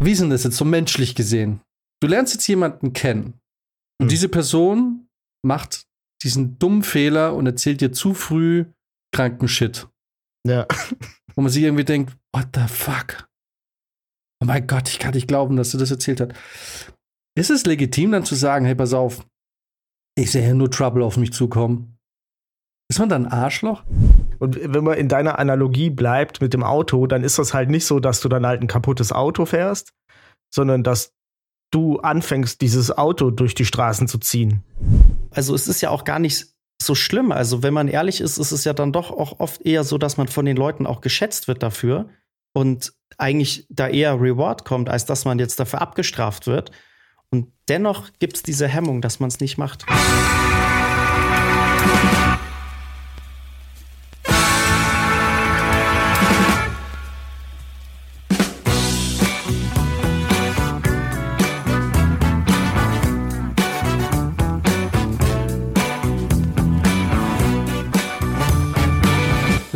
wie ist denn das jetzt so menschlich gesehen? Du lernst jetzt jemanden kennen und Hm. diese Person macht diesen dummen Fehler und erzählt dir zu früh kranken Shit. Ja. Wo man sich irgendwie denkt, what the fuck? Oh mein Gott, ich kann nicht glauben, dass du das erzählt hast. Ist es legitim dann zu sagen, hey, pass auf, ich sehe hier nur Trouble auf mich zukommen? Ist man dann ein Arschloch? Und wenn man in deiner Analogie bleibt mit dem Auto, dann ist das halt nicht so, dass du dann halt ein kaputtes Auto fährst, sondern dass du anfängst, dieses Auto durch die Straßen zu ziehen. Also es ist ja auch gar nicht so schlimm. Also wenn man ehrlich ist, ist es ja dann doch auch oft eher so, dass man von den Leuten auch geschätzt wird dafür und eigentlich da eher Reward kommt, als dass man jetzt dafür abgestraft wird. Und dennoch gibt es diese Hemmung, dass man es nicht macht.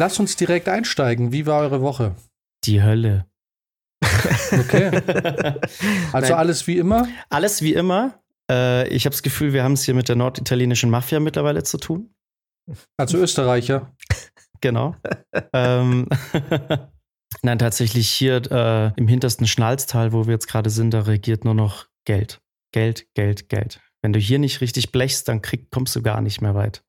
Lasst uns direkt einsteigen. Wie war eure Woche? Die Hölle. Okay. Also Nein. alles wie immer? Alles wie immer. Äh, ich habe das Gefühl, wir haben es hier mit der norditalienischen Mafia mittlerweile zu tun. Also Österreicher. Genau. ähm, Nein, tatsächlich hier äh, im hintersten Schnalztal, wo wir jetzt gerade sind, da regiert nur noch Geld. Geld, Geld, Geld. Wenn du hier nicht richtig blechst, dann krieg, kommst du gar nicht mehr weit.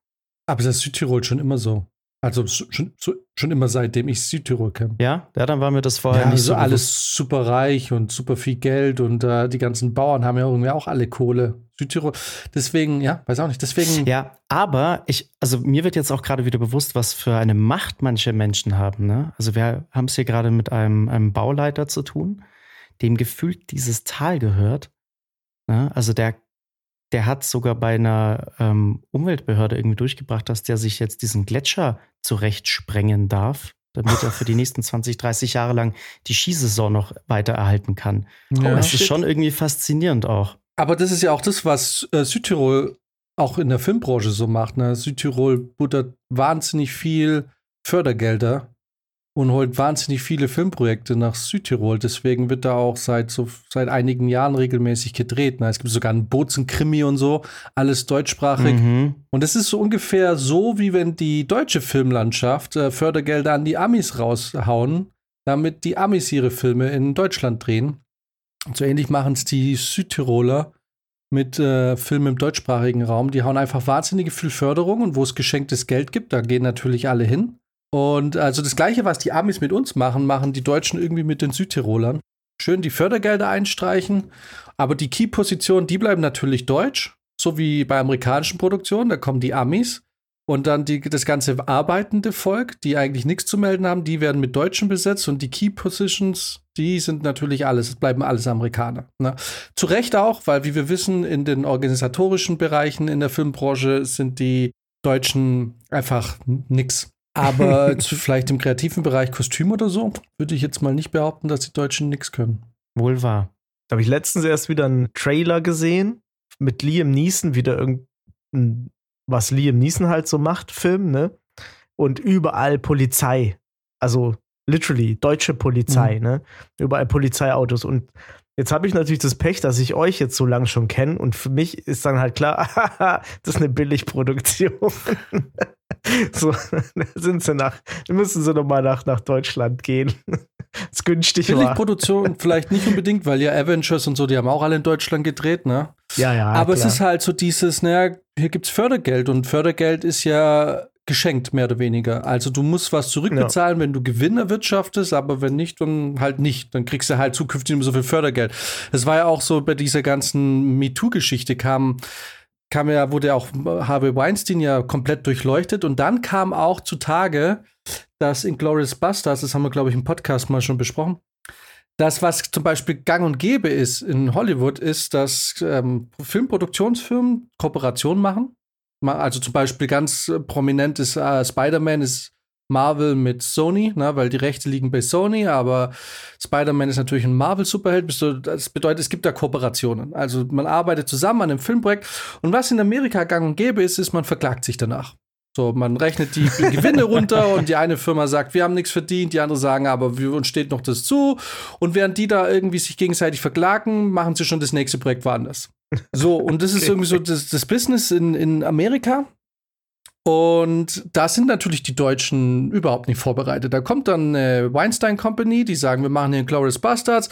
Aber das ist Südtirol schon immer so. Also schon, schon immer seitdem ich Südtirol kenne. Ja, ja, dann war mir das vorher Ja, nicht also so alles bewusst. super reich und super viel Geld und äh, die ganzen Bauern haben ja irgendwie auch alle Kohle. Südtirol. Deswegen, ja, weiß auch nicht. Deswegen, Ja, aber ich, also mir wird jetzt auch gerade wieder bewusst, was für eine Macht manche Menschen haben. Ne? Also wir haben es hier gerade mit einem, einem Bauleiter zu tun, dem gefühlt dieses Tal gehört. Ne? Also der, der hat sogar bei einer ähm, Umweltbehörde irgendwie durchgebracht, dass der sich jetzt diesen Gletscher zurechtsprengen darf, damit er für die nächsten 20, 30 Jahre lang die Skisaison noch weiter erhalten kann. ja. das ist schon irgendwie faszinierend auch. Aber das ist ja auch das, was äh, Südtirol auch in der Filmbranche so macht. Ne? Südtirol buttert wahnsinnig viel Fördergelder und holt wahnsinnig viele Filmprojekte nach Südtirol. Deswegen wird da auch seit so seit einigen Jahren regelmäßig gedreht. Ne? Es gibt sogar einen Bozen-Krimi und so, alles deutschsprachig. Mhm. Und es ist so ungefähr so, wie wenn die deutsche Filmlandschaft äh, Fördergelder an die Amis raushauen, damit die Amis ihre Filme in Deutschland drehen. Und so ähnlich machen es die Südtiroler mit äh, Filmen im deutschsprachigen Raum. Die hauen einfach wahnsinnige viel Förderung und wo es geschenktes Geld gibt, da gehen natürlich alle hin. Und also das Gleiche, was die Amis mit uns machen, machen die Deutschen irgendwie mit den Südtirolern. Schön die Fördergelder einstreichen, aber die Key-Positionen, die bleiben natürlich deutsch, so wie bei amerikanischen Produktionen, da kommen die Amis. Und dann die, das ganze arbeitende Volk, die eigentlich nichts zu melden haben, die werden mit Deutschen besetzt und die Key Positions, die sind natürlich alles, es bleiben alles Amerikaner. Ne? Zu Recht auch, weil wie wir wissen, in den organisatorischen Bereichen in der Filmbranche sind die Deutschen einfach nix. Aber zu, vielleicht im kreativen Bereich Kostüm oder so, würde ich jetzt mal nicht behaupten, dass die Deutschen nix können. Wohl wahr. Da habe ich letztens erst wieder einen Trailer gesehen mit Liam Neeson, wieder irgendein, was Liam Neeson halt so macht, Film, ne? Und überall Polizei. Also literally, deutsche Polizei, ne? Überall Polizeiautos. Und jetzt habe ich natürlich das Pech, dass ich euch jetzt so lange schon kenne. Und für mich ist dann halt klar, das ist eine Billigproduktion. so, sind sie nach, müssen sie nochmal nach, nach Deutschland gehen. Das günstig war. Billigproduktion vielleicht nicht unbedingt, weil ja Avengers und so, die haben auch alle in Deutschland gedreht, ne? Ja, ja. Aber es klar. ist halt so dieses, naja, hier gibt's Fördergeld und Fördergeld ist ja geschenkt, mehr oder weniger. Also du musst was zurückbezahlen, wenn du Gewinn erwirtschaftest, aber wenn nicht, dann halt nicht. Dann kriegst du halt zukünftig immer so viel Fördergeld. Das war ja auch so bei dieser ganzen MeToo-Geschichte kam, kam ja, wurde ja auch Harvey Weinstein ja komplett durchleuchtet und dann kam auch zutage, dass in Glorious Bastards, das haben wir, glaube ich, im Podcast mal schon besprochen, das, was zum Beispiel gang und gäbe ist in Hollywood, ist, dass ähm, Filmproduktionsfirmen Kooperationen machen. Ma- Also zum Beispiel ganz äh, prominent ist äh, Spider-Man ist Marvel mit Sony, ne, weil die Rechte liegen bei Sony, aber Spider-Man ist natürlich ein Marvel-Superheld. Das bedeutet, es gibt da Kooperationen. Also man arbeitet zusammen an einem Filmprojekt und was in Amerika gang und gäbe ist, ist, man verklagt sich danach. So, man rechnet die Gewinne runter und die eine Firma sagt, wir haben nichts verdient, die andere sagen, aber wir, uns steht noch das zu. Und während die da irgendwie sich gegenseitig verklagen, machen sie schon das nächste Projekt woanders. So, und das okay. ist irgendwie so das, das Business in, in Amerika. Und da sind natürlich die Deutschen überhaupt nicht vorbereitet. Da kommt dann eine Weinstein Company, die sagen, wir machen hier Glorious Bastards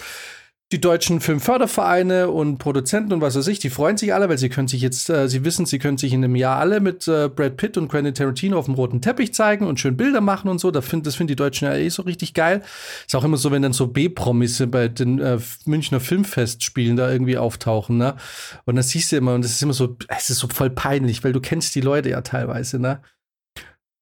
die deutschen Filmfördervereine und Produzenten und was weiß ich, die freuen sich alle, weil sie können sich jetzt, äh, sie wissen, sie können sich in einem Jahr alle mit äh, Brad Pitt und Quentin Tarantino auf dem roten Teppich zeigen und schön Bilder machen und so. Da find, das finden die Deutschen ja eh so richtig geil. Ist auch immer so, wenn dann so B-Promis bei den äh, Münchner Filmfestspielen da irgendwie auftauchen, ne? Und das siehst du immer und das ist immer so, es ist so voll peinlich, weil du kennst die Leute ja teilweise, ne?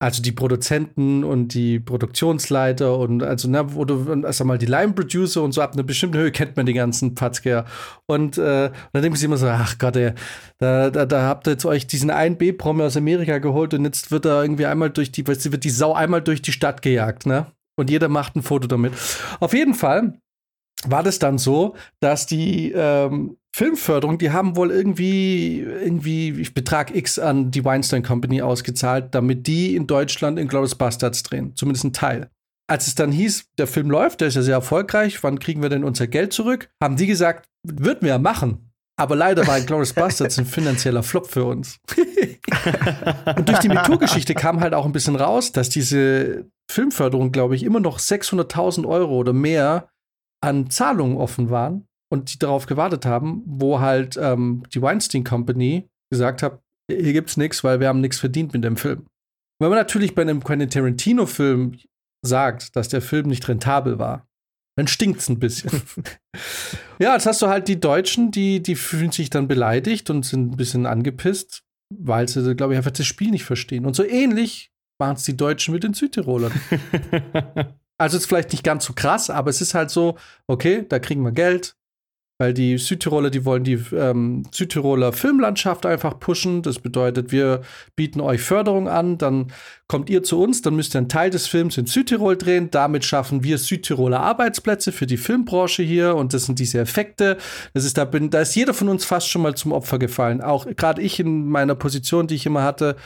Also die Produzenten und die Produktionsleiter und also, ne, wo du, also mal die Line-Producer und so ab einer bestimmten Höhe kennt man die ganzen Patzker. Und, äh, und dann denken sie immer so, ach Gott, ey, da, da, da habt ihr jetzt euch diesen einen B-Promi aus Amerika geholt und jetzt wird er irgendwie einmal durch die, weißt du, wird die Sau einmal durch die Stadt gejagt, ne? Und jeder macht ein Foto damit. Auf jeden Fall war das dann so, dass die ähm, Filmförderung, die haben wohl irgendwie, irgendwie Betrag X an die Weinstein Company ausgezahlt, damit die in Deutschland in Glorious Bastards drehen. Zumindest ein Teil. Als es dann hieß, der Film läuft, der ist ja sehr erfolgreich, wann kriegen wir denn unser Geld zurück? Haben die gesagt, würden wir ja machen. Aber leider war Glorious Bastards ein finanzieller Flop für uns. und durch die MeToo-Geschichte kam halt auch ein bisschen raus, dass diese Filmförderung, glaube ich, immer noch 600.000 Euro oder mehr an Zahlungen offen waren und die darauf gewartet haben, wo halt ähm, die Weinstein Company gesagt hat, hier gibt's nichts, weil wir haben nichts verdient mit dem Film. wenn man natürlich bei einem Quentin Tarantino-Film sagt, dass der Film nicht rentabel war, dann stinkt's ein bisschen. ja, jetzt hast du halt die Deutschen, die, die fühlen sich dann beleidigt und sind ein bisschen angepisst, weil sie, glaube ich, einfach das Spiel nicht verstehen. Und so ähnlich machen es die Deutschen mit den Südtirolern. also ist vielleicht nicht ganz so krass, aber es ist halt so, okay, da kriegen wir Geld, weil die Südtiroler, die wollen die ähm, Südtiroler Filmlandschaft einfach pushen. Das bedeutet, wir bieten euch Förderung an, dann kommt ihr zu uns, dann müsst ihr einen Teil des Films in Südtirol drehen. Damit schaffen wir Südtiroler Arbeitsplätze für die Filmbranche hier und das sind diese Effekte. Das ist da, bin, da ist jeder von uns fast schon mal zum Opfer gefallen. Auch gerade ich in meiner Position, die ich immer hatte,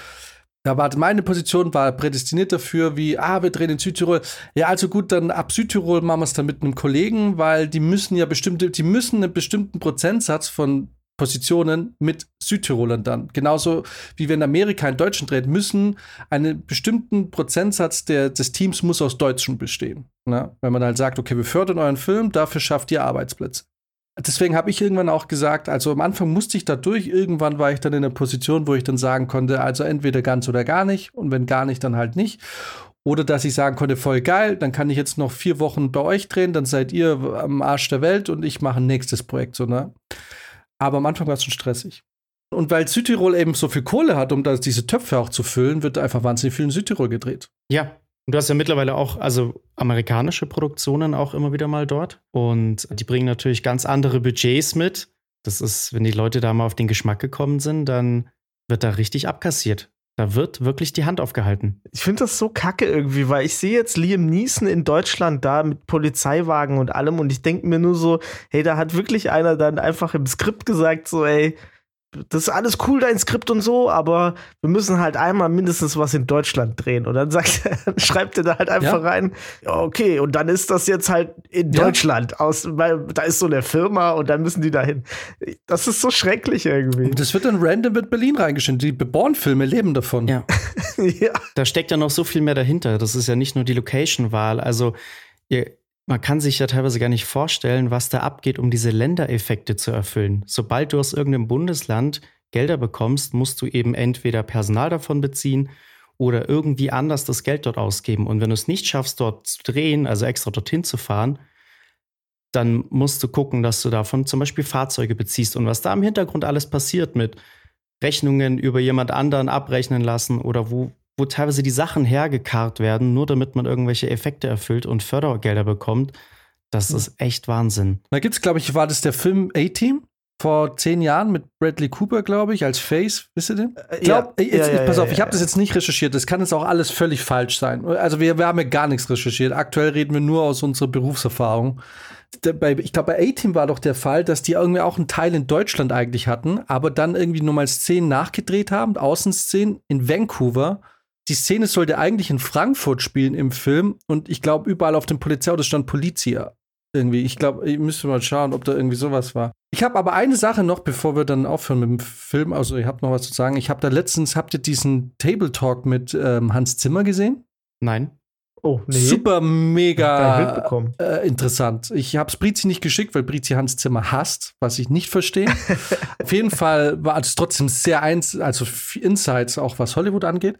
da war meine Position war prädestiniert dafür, wie, ah, wir drehen in Südtirol. Ja, also gut, dann ab Südtirol machen wir es dann mit einem Kollegen, weil die müssen ja bestimmte, die müssen einen bestimmten Prozentsatz von Positionen mit Südtirolern dann. Genauso wie wir in Amerika in Deutschen drehen, müssen einen bestimmten Prozentsatz der, des Teams muss aus Deutschen bestehen. Ne? Wenn man halt sagt, okay, wir fördern euren Film, dafür schafft ihr Arbeitsplätze deswegen habe ich irgendwann auch gesagt, also am Anfang musste ich da durch, irgendwann war ich dann in der Position, wo ich dann sagen konnte, also entweder ganz oder gar nicht und wenn gar nicht, dann halt nicht. Oder dass ich sagen konnte, voll geil, dann kann ich jetzt noch vier Wochen bei euch drehen, dann seid ihr am Arsch der Welt und ich mache ein nächstes Projekt, so, ne? Aber am Anfang war es schon stressig. Und weil Südtirol eben so viel Kohle hat, um da diese Töpfe auch zu füllen, wird einfach wahnsinnig viel in Südtirol gedreht. Ja, und du hast ja mittlerweile auch, also amerikanische Produktionen auch immer wieder mal dort. Und die bringen natürlich ganz andere Budgets mit. Das ist, wenn die Leute da mal auf den Geschmack gekommen sind, dann wird da richtig abkassiert. Da wird wirklich die Hand aufgehalten. Ich finde das so kacke irgendwie, weil ich sehe jetzt Liam Neeson in Deutschland da mit Polizeiwagen und allem und ich denke mir nur so, hey, da hat wirklich einer dann einfach im Skript gesagt, so, ey, das ist alles cool, dein Skript und so, aber wir müssen halt einmal mindestens was in Deutschland drehen. Und dann sagt er, schreibt er da halt einfach ja. rein, okay, und dann ist das jetzt halt in ja. Deutschland, aus, weil da ist so eine Firma und dann müssen die dahin. Das ist so schrecklich irgendwie. Und das wird dann random mit Berlin reingeschnitten. Die Born-Filme leben davon. Ja. ja. Da steckt ja noch so viel mehr dahinter. Das ist ja nicht nur die Location-Wahl. Also, ihr man kann sich ja teilweise gar nicht vorstellen, was da abgeht, um diese Ländereffekte zu erfüllen. Sobald du aus irgendeinem Bundesland Gelder bekommst, musst du eben entweder Personal davon beziehen oder irgendwie anders das Geld dort ausgeben. Und wenn du es nicht schaffst, dort zu drehen, also extra dorthin zu fahren, dann musst du gucken, dass du davon zum Beispiel Fahrzeuge beziehst. Und was da im Hintergrund alles passiert mit Rechnungen über jemand anderen abrechnen lassen oder wo, wo teilweise die Sachen hergekarrt werden, nur damit man irgendwelche Effekte erfüllt und Fördergelder bekommt. Das hm. ist echt Wahnsinn. Da gibt es, glaube ich, war das der Film A-Team? Vor zehn Jahren mit Bradley Cooper, glaube ich, als Face. Wisst ihr den? Äh, glaub, ja, jetzt, ja, ja, pass auf, ich habe das jetzt nicht recherchiert. Das kann jetzt auch alles völlig falsch sein. Also, wir, wir haben ja gar nichts recherchiert. Aktuell reden wir nur aus unserer Berufserfahrung. ich glaube, bei A-Team war doch der Fall, dass die irgendwie auch einen Teil in Deutschland eigentlich hatten, aber dann irgendwie nur mal Szenen nachgedreht haben, Außenszenen in Vancouver die Szene sollte eigentlich in Frankfurt spielen im Film und ich glaube, überall auf dem Polizeiauto stand Polizia. Irgendwie. Ich glaube, ich müsste mal schauen, ob da irgendwie sowas war. Ich habe aber eine Sache noch, bevor wir dann aufhören mit dem Film. Also, ich habe noch was zu sagen. Ich habe da letztens, habt ihr diesen Table Talk mit ähm, Hans Zimmer gesehen? Nein. Oh, nee. Super mega äh, interessant. Ich habe es Brizi nicht geschickt, weil Brizi Hans Zimmer hasst, was ich nicht verstehe. Auf jeden Fall war es trotzdem sehr eins, also Insights, auch was Hollywood angeht.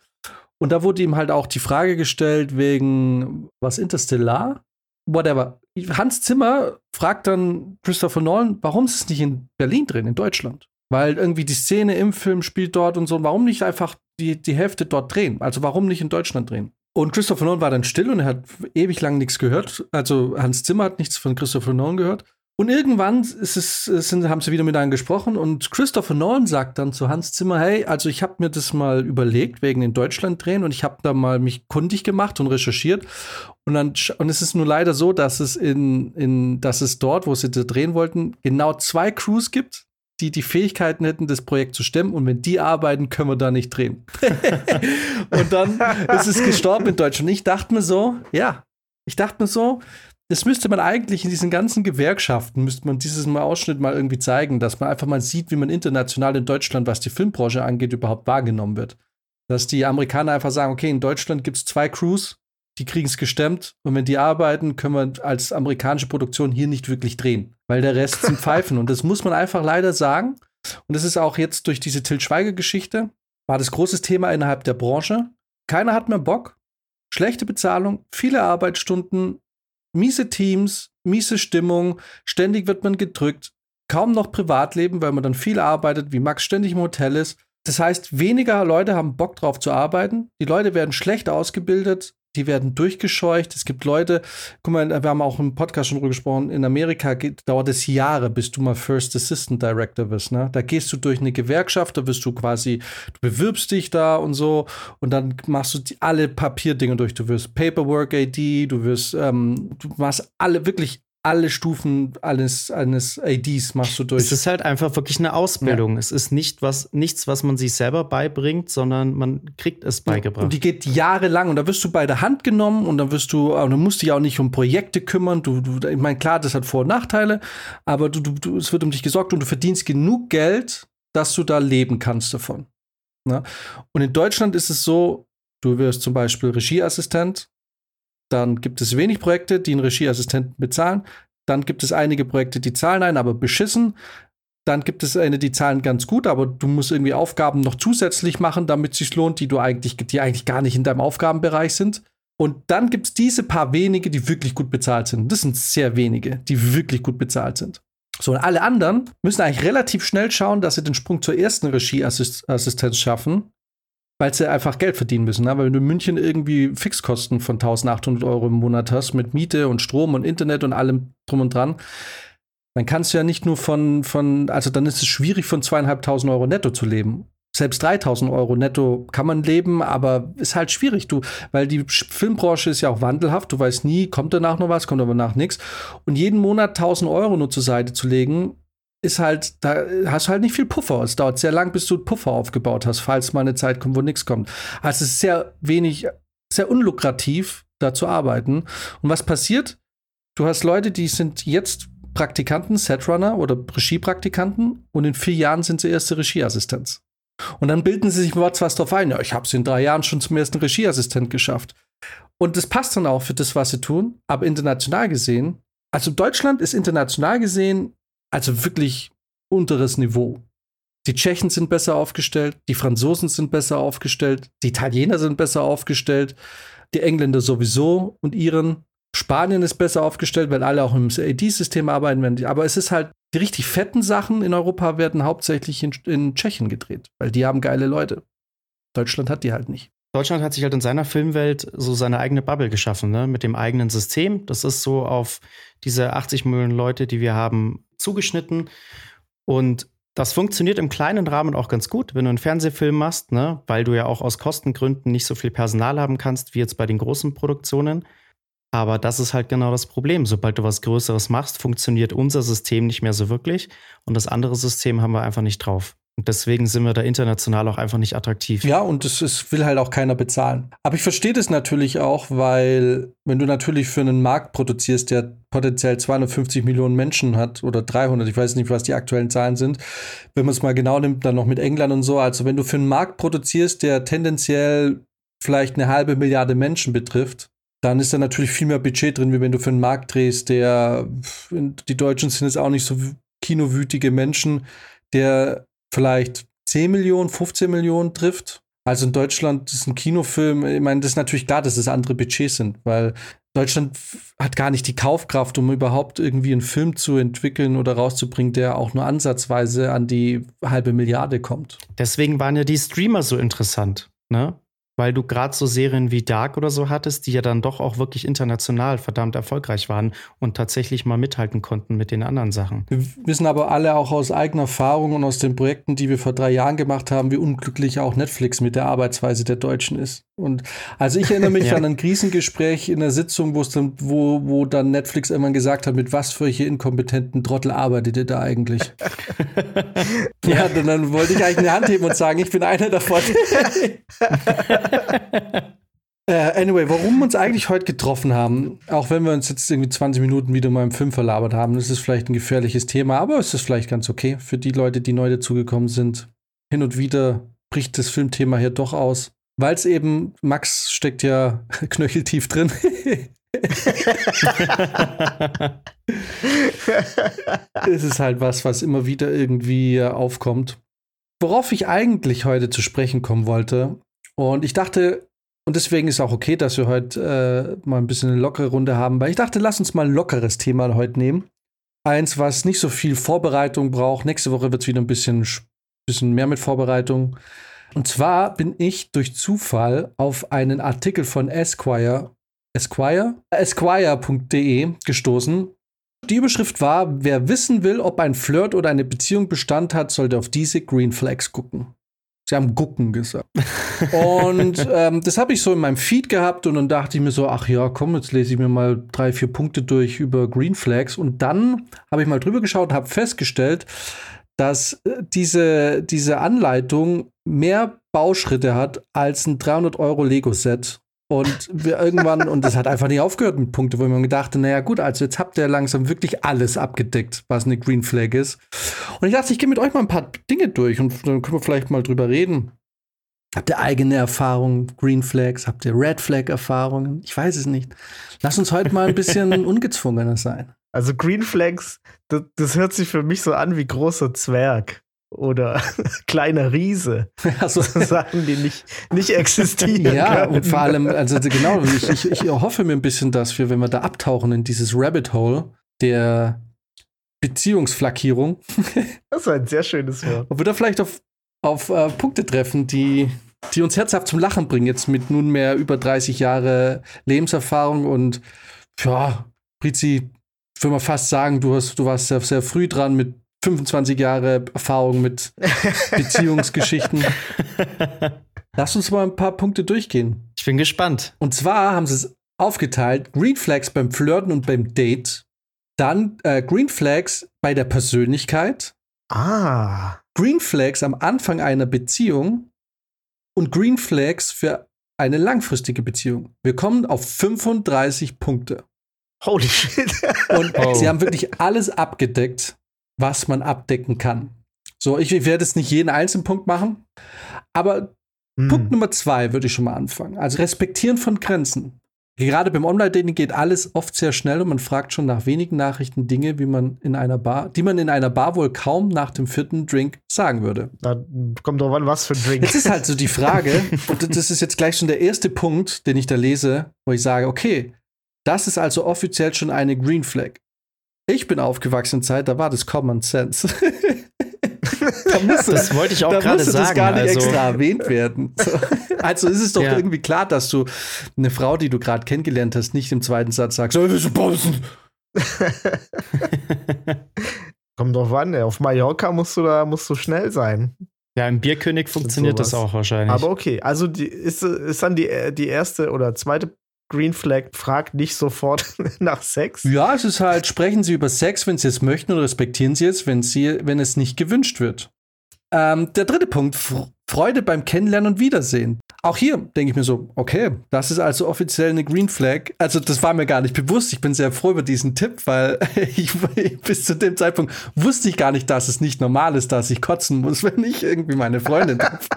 Und da wurde ihm halt auch die Frage gestellt wegen was Interstellar, whatever. Hans Zimmer fragt dann Christopher Nolan, warum ist es nicht in Berlin drin, in Deutschland? Weil irgendwie die Szene im Film spielt dort und so. Warum nicht einfach die, die Hälfte dort drehen? Also warum nicht in Deutschland drehen? Und Christopher Nolan war dann still und er hat ewig lang nichts gehört. Also Hans Zimmer hat nichts von Christopher Nolan gehört. Und irgendwann ist es, sind, haben sie wieder mit einem gesprochen und Christopher Nolan sagt dann zu Hans Zimmer, hey, also ich habe mir das mal überlegt, wegen in Deutschland drehen und ich habe da mal mich kundig gemacht und recherchiert. Und dann, und es ist nur leider so, dass es in, in, dass es dort, wo sie drehen wollten, genau zwei Crews gibt, die die Fähigkeiten hätten, das Projekt zu stemmen. Und wenn die arbeiten, können wir da nicht drehen. und dann ist es gestorben in Deutschland. Ich dachte mir so, ja, ich dachte mir so, das müsste man eigentlich in diesen ganzen Gewerkschaften, müsste man dieses Mal Ausschnitt mal irgendwie zeigen, dass man einfach mal sieht, wie man international in Deutschland, was die Filmbranche angeht, überhaupt wahrgenommen wird. Dass die Amerikaner einfach sagen, okay, in Deutschland gibt es zwei Crews, die kriegen es gestemmt und wenn die arbeiten, können wir als amerikanische Produktion hier nicht wirklich drehen, weil der Rest sind Pfeifen. Und das muss man einfach leider sagen. Und das ist auch jetzt durch diese Til Schweiger-Geschichte, war das großes Thema innerhalb der Branche. Keiner hat mehr Bock. Schlechte Bezahlung, viele Arbeitsstunden, miese Teams, miese Stimmung, ständig wird man gedrückt, kaum noch Privatleben, weil man dann viel arbeitet, wie Max ständig im Hotel ist. Das heißt, weniger Leute haben Bock drauf zu arbeiten. Die Leute werden schlecht ausgebildet die werden durchgescheucht. Es gibt Leute, guck mal, wir haben auch im Podcast schon drüber gesprochen, in Amerika geht, dauert es Jahre, bis du mal First Assistant Director wirst. Ne? Da gehst du durch eine Gewerkschaft, da wirst du quasi, du bewirbst dich da und so und dann machst du die, alle Papierdinge durch. Du wirst Paperwork AD, du wirst, ähm, du machst alle, wirklich alle Stufen eines, eines ADs machst du durch. Es ist halt einfach wirklich eine Ausbildung. Ja. Es ist nicht was, nichts, was man sich selber beibringt, sondern man kriegt es beigebracht. Und die geht jahrelang und da wirst du bei der Hand genommen und dann wirst du, und du musst dich auch nicht um Projekte kümmern. Du, du, ich meine, klar, das hat Vor- und Nachteile, aber du, du, es wird um dich gesorgt und du verdienst genug Geld, dass du da leben kannst davon. Na? Ne? Und in Deutschland ist es so, du wirst zum Beispiel Regieassistent, dann gibt es wenig Projekte, die einen Regieassistenten bezahlen. Dann gibt es einige Projekte, die zahlen ein, aber beschissen. Dann gibt es eine, die zahlen ganz gut, aber du musst irgendwie Aufgaben noch zusätzlich machen, damit es sich lohnt, die du eigentlich, die eigentlich gar nicht in deinem Aufgabenbereich sind. Und dann gibt es diese paar wenige, die wirklich gut bezahlt sind. Das sind sehr wenige, die wirklich gut bezahlt sind. So, und alle anderen müssen eigentlich relativ schnell schauen, dass sie den Sprung zur ersten Regieassistenz schaffen weil sie einfach Geld verdienen müssen. Ne? Weil wenn du in München irgendwie Fixkosten von 1800 Euro im Monat hast mit Miete und Strom und Internet und allem drum und dran, dann kannst du ja nicht nur von, von also dann ist es schwierig, von zweieinhalbtausend Euro netto zu leben. Selbst 3000 Euro netto kann man leben, aber ist halt schwierig, du, weil die Filmbranche ist ja auch wandelhaft. Du weißt nie, kommt danach noch was, kommt aber nach nichts. Und jeden Monat 1000 Euro nur zur Seite zu legen, ist halt, da hast du halt nicht viel Puffer. Es dauert sehr lang, bis du Puffer aufgebaut hast, falls mal eine Zeit kommt, wo nichts kommt. Also es ist sehr wenig, sehr unlukrativ, da zu arbeiten. Und was passiert? Du hast Leute, die sind jetzt Praktikanten, Setrunner oder Regiepraktikanten und in vier Jahren sind sie erste Regieassistenz. Und dann bilden sie sich was drauf ein. Ja, ich habe es in drei Jahren schon zum ersten Regieassistent geschafft. Und das passt dann auch für das, was sie tun. Aber international gesehen, also Deutschland ist international gesehen also wirklich unteres Niveau. Die Tschechen sind besser aufgestellt, die Franzosen sind besser aufgestellt, die Italiener sind besser aufgestellt, die Engländer sowieso und ihren. Spanien ist besser aufgestellt, weil alle auch im AD-System arbeiten. Aber es ist halt, die richtig fetten Sachen in Europa werden hauptsächlich in, in Tschechien gedreht, weil die haben geile Leute. Deutschland hat die halt nicht. Deutschland hat sich halt in seiner Filmwelt so seine eigene Bubble geschaffen, ne? mit dem eigenen System. Das ist so auf diese 80 Millionen Leute, die wir haben, zugeschnitten. Und das funktioniert im kleinen Rahmen auch ganz gut, wenn du einen Fernsehfilm machst, ne? weil du ja auch aus Kostengründen nicht so viel Personal haben kannst, wie jetzt bei den großen Produktionen. Aber das ist halt genau das Problem. Sobald du was Größeres machst, funktioniert unser System nicht mehr so wirklich. Und das andere System haben wir einfach nicht drauf. Und deswegen sind wir da international auch einfach nicht attraktiv. Ja, und es, es will halt auch keiner bezahlen. Aber ich verstehe das natürlich auch, weil wenn du natürlich für einen Markt produzierst, der potenziell 250 Millionen Menschen hat oder 300, ich weiß nicht, was die aktuellen Zahlen sind, wenn man es mal genau nimmt, dann noch mit England und so. Also wenn du für einen Markt produzierst, der tendenziell vielleicht eine halbe Milliarde Menschen betrifft, dann ist da natürlich viel mehr Budget drin, wie wenn du für einen Markt drehst, der die Deutschen sind jetzt auch nicht so kinowütige Menschen, der vielleicht 10 Millionen, 15 Millionen trifft. Also in Deutschland ist ein Kinofilm, ich meine, das ist natürlich klar, dass es andere Budgets sind, weil Deutschland hat gar nicht die Kaufkraft, um überhaupt irgendwie einen Film zu entwickeln oder rauszubringen, der auch nur ansatzweise an die halbe Milliarde kommt. Deswegen waren ja die Streamer so interessant, ne? Weil du gerade so Serien wie Dark oder so hattest, die ja dann doch auch wirklich international verdammt erfolgreich waren und tatsächlich mal mithalten konnten mit den anderen Sachen. Wir wissen aber alle auch aus eigener Erfahrung und aus den Projekten, die wir vor drei Jahren gemacht haben, wie unglücklich auch Netflix mit der Arbeitsweise der Deutschen ist. Und also ich erinnere mich ja. an ein Krisengespräch in der Sitzung, wo es dann, wo, wo dann Netflix irgendwann gesagt hat, mit was für welche inkompetenten Trottel arbeitet ihr da eigentlich? ja, dann, dann wollte ich eigentlich eine Hand heben und sagen, ich bin einer davon. Äh, anyway, warum wir uns eigentlich heute getroffen haben, auch wenn wir uns jetzt irgendwie 20 Minuten wieder mal im Film verlabert haben, das ist vielleicht ein gefährliches Thema, aber es ist vielleicht ganz okay für die Leute, die neu dazugekommen sind. Hin und wieder bricht das Filmthema hier doch aus, weil es eben, Max steckt ja knöcheltief drin. es ist halt was, was immer wieder irgendwie aufkommt. Worauf ich eigentlich heute zu sprechen kommen wollte, und ich dachte, und deswegen ist auch okay, dass wir heute äh, mal ein bisschen eine lockere Runde haben, weil ich dachte, lass uns mal ein lockeres Thema heute nehmen. Eins, was nicht so viel Vorbereitung braucht. Nächste Woche wird es wieder ein bisschen, bisschen mehr mit Vorbereitung. Und zwar bin ich durch Zufall auf einen Artikel von Esquire, Esquire? Esquire.de gestoßen. Die Überschrift war, wer wissen will, ob ein Flirt oder eine Beziehung Bestand hat, sollte auf diese Green Flags gucken. Sie haben Gucken gesagt. und ähm, das habe ich so in meinem Feed gehabt und dann dachte ich mir so, ach ja, komm, jetzt lese ich mir mal drei, vier Punkte durch über Green Flags. Und dann habe ich mal drüber geschaut und habe festgestellt, dass äh, diese, diese Anleitung mehr Bauschritte hat als ein 300 Euro Lego-Set. Und wir irgendwann, und das hat einfach nicht aufgehört mit Punkten, wo man gedacht, naja, gut, also jetzt habt ihr langsam wirklich alles abgedeckt, was eine Green Flag ist. Und ich dachte, ich gehe mit euch mal ein paar Dinge durch und dann können wir vielleicht mal drüber reden. Habt ihr eigene Erfahrungen, Green Flags? Habt ihr Red Flag Erfahrungen? Ich weiß es nicht. Lass uns heute mal ein bisschen ungezwungener sein. Also Green Flags, das, das hört sich für mich so an wie großer Zwerg oder kleiner Riese. Also Sachen, die nicht, nicht existieren. Ja, können. und vor allem, also genau, ich, ich, ich hoffe mir ein bisschen, dass wir, wenn wir da abtauchen in dieses Rabbit Hole der Beziehungsflackierung. das ist ein sehr schönes Wort. Und wir da vielleicht auf, auf uh, Punkte treffen, die, die uns herzhaft zum Lachen bringen, jetzt mit nunmehr über 30 Jahre Lebenserfahrung und ja, Brizi, ich würde mal fast sagen, du, hast, du warst sehr, sehr früh dran mit 25 Jahre Erfahrung mit Beziehungsgeschichten. Lass uns mal ein paar Punkte durchgehen. Ich bin gespannt. Und zwar haben sie es aufgeteilt: Green Flags beim Flirten und beim Date. Dann äh, Green Flags bei der Persönlichkeit. Ah. Green Flags am Anfang einer Beziehung und Green Flags für eine langfristige Beziehung. Wir kommen auf 35 Punkte. Holy shit. und oh. sie haben wirklich alles abgedeckt was man abdecken kann. So, ich, ich werde jetzt nicht jeden einzelnen Punkt machen, aber hm. Punkt Nummer zwei würde ich schon mal anfangen. Also respektieren von Grenzen. Gerade beim Online-Dating geht alles oft sehr schnell und man fragt schon nach wenigen Nachrichten Dinge, wie man in einer Bar, die man in einer Bar wohl kaum nach dem vierten Drink sagen würde. Da kommt doch an, was für ein Drink. Jetzt ist halt so die Frage, und das ist jetzt gleich schon der erste Punkt, den ich da lese, wo ich sage, okay, das ist also offiziell schon eine Green Flag. Ich bin aufgewachsen in Zeit, da war das Common Sense. da musste, das wollte ich auch gerade sagen. Da das gar nicht also, extra erwähnt werden. So. Also ist es doch ja. irgendwie klar, dass du eine Frau, die du gerade kennengelernt hast, nicht im zweiten Satz sagst, wir bumsen. Kommt drauf an, ey. auf Mallorca musst du da musst du schnell sein. Ja, im Bierkönig funktioniert das auch wahrscheinlich. Aber okay, also die, ist, ist dann die, die erste oder zweite Green Flag fragt nicht sofort nach Sex. Ja, es ist halt, sprechen Sie über Sex, wenn Sie es möchten, oder respektieren Sie es, wenn, Sie, wenn es nicht gewünscht wird. Ähm, der dritte Punkt, Freude beim Kennenlernen und Wiedersehen. Auch hier denke ich mir so, okay, das ist also offiziell eine Green Flag. Also das war mir gar nicht bewusst. Ich bin sehr froh über diesen Tipp, weil ich bis zu dem Zeitpunkt wusste ich gar nicht, dass es nicht normal ist, dass ich kotzen muss, wenn ich irgendwie meine Freundin treffe.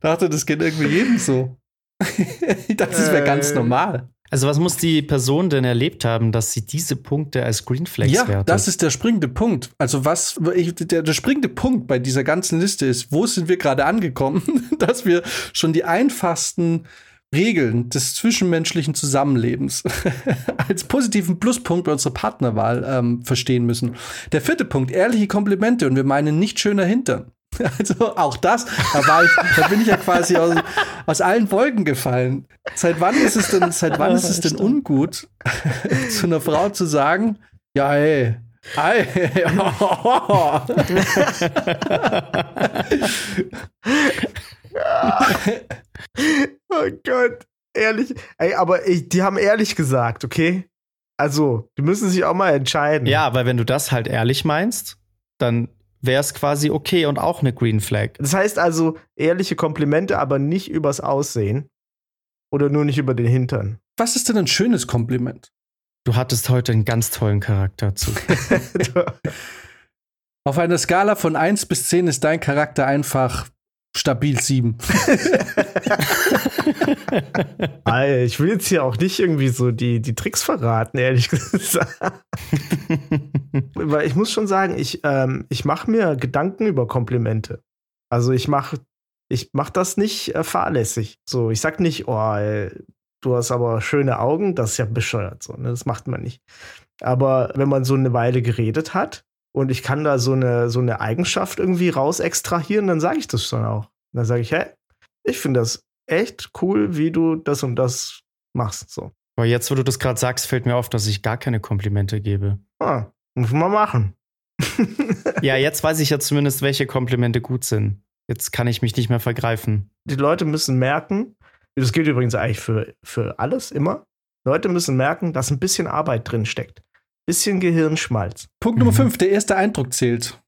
dachte, das geht irgendwie jedem so. ich dachte, das wäre ganz äh. normal. Also was muss die Person denn erlebt haben, dass sie diese Punkte als Green Flags ja, wertet? das ist der springende Punkt. Also was ich, der, der springende Punkt bei dieser ganzen Liste ist, wo sind wir gerade angekommen, dass wir schon die einfachsten Regeln des zwischenmenschlichen Zusammenlebens als positiven Pluspunkt bei unserer Partnerwahl ähm, verstehen müssen. Der vierte Punkt, ehrliche Komplimente und wir meinen nicht schöner Hintern. Also auch das, da war ich, da bin ich ja quasi aus, aus allen Wolken gefallen. Seit wann ist es denn, seit wann ist es denn ungut, zu einer Frau zu sagen, ja, hey, Hi. Oh. oh Gott, ehrlich. Ey, aber ich, die haben ehrlich gesagt, okay? Also, die müssen sich auch mal entscheiden. Ja, weil wenn du das halt ehrlich meinst, dann wäre es quasi okay und auch eine Green Flag. Das heißt also ehrliche Komplimente, aber nicht übers Aussehen. Oder nur nicht über den Hintern. Was ist denn ein schönes Kompliment? Du hattest heute einen ganz tollen Charakterzug. Auf einer Skala von 1 bis 10 ist dein Charakter einfach stabil 7. ich will jetzt hier auch nicht irgendwie so die, die Tricks verraten, ehrlich gesagt. Weil ich muss schon sagen, ich, ähm, ich mache mir Gedanken über Komplimente. Also ich mache ich mach das nicht äh, fahrlässig. So, ich sag nicht, oh, ey, du hast aber schöne Augen, das ist ja bescheuert. So, ne? Das macht man nicht. Aber wenn man so eine Weile geredet hat und ich kann da so eine, so eine Eigenschaft irgendwie raus extrahieren, dann sage ich das schon auch. Dann sage ich, hey, ich finde das echt cool, wie du das und das machst. So. Aber jetzt, wo du das gerade sagst, fällt mir auf, dass ich gar keine Komplimente gebe. Ah, muss man machen. ja, jetzt weiß ich ja zumindest, welche Komplimente gut sind. Jetzt kann ich mich nicht mehr vergreifen. Die Leute müssen merken, das gilt übrigens eigentlich für, für alles immer. Leute müssen merken, dass ein bisschen Arbeit drin steckt. Bisschen Gehirnschmalz. Punkt Nummer 5, mhm. der erste Eindruck zählt.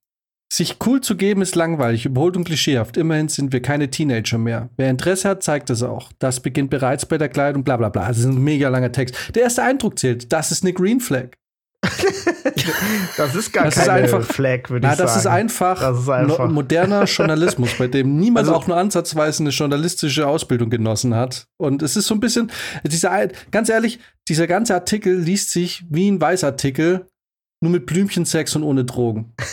Sich cool zu geben ist langweilig, überholt und klischeehaft. Immerhin sind wir keine Teenager mehr. Wer Interesse hat, zeigt es auch. Das beginnt bereits bei der Kleidung, bla bla bla. Das ist ein mega langer Text. Der erste Eindruck zählt. Das ist eine Green Flag. das ist gar das keine einfach, Flag, würde ich das sagen. Ist einfach das ist einfach moderner Journalismus, bei dem niemand also, auch nur ansatzweise eine journalistische Ausbildung genossen hat. Und es ist so ein bisschen, dieser, ganz ehrlich, dieser ganze Artikel liest sich wie ein Weißartikel, nur mit Blümchensex und ohne Drogen.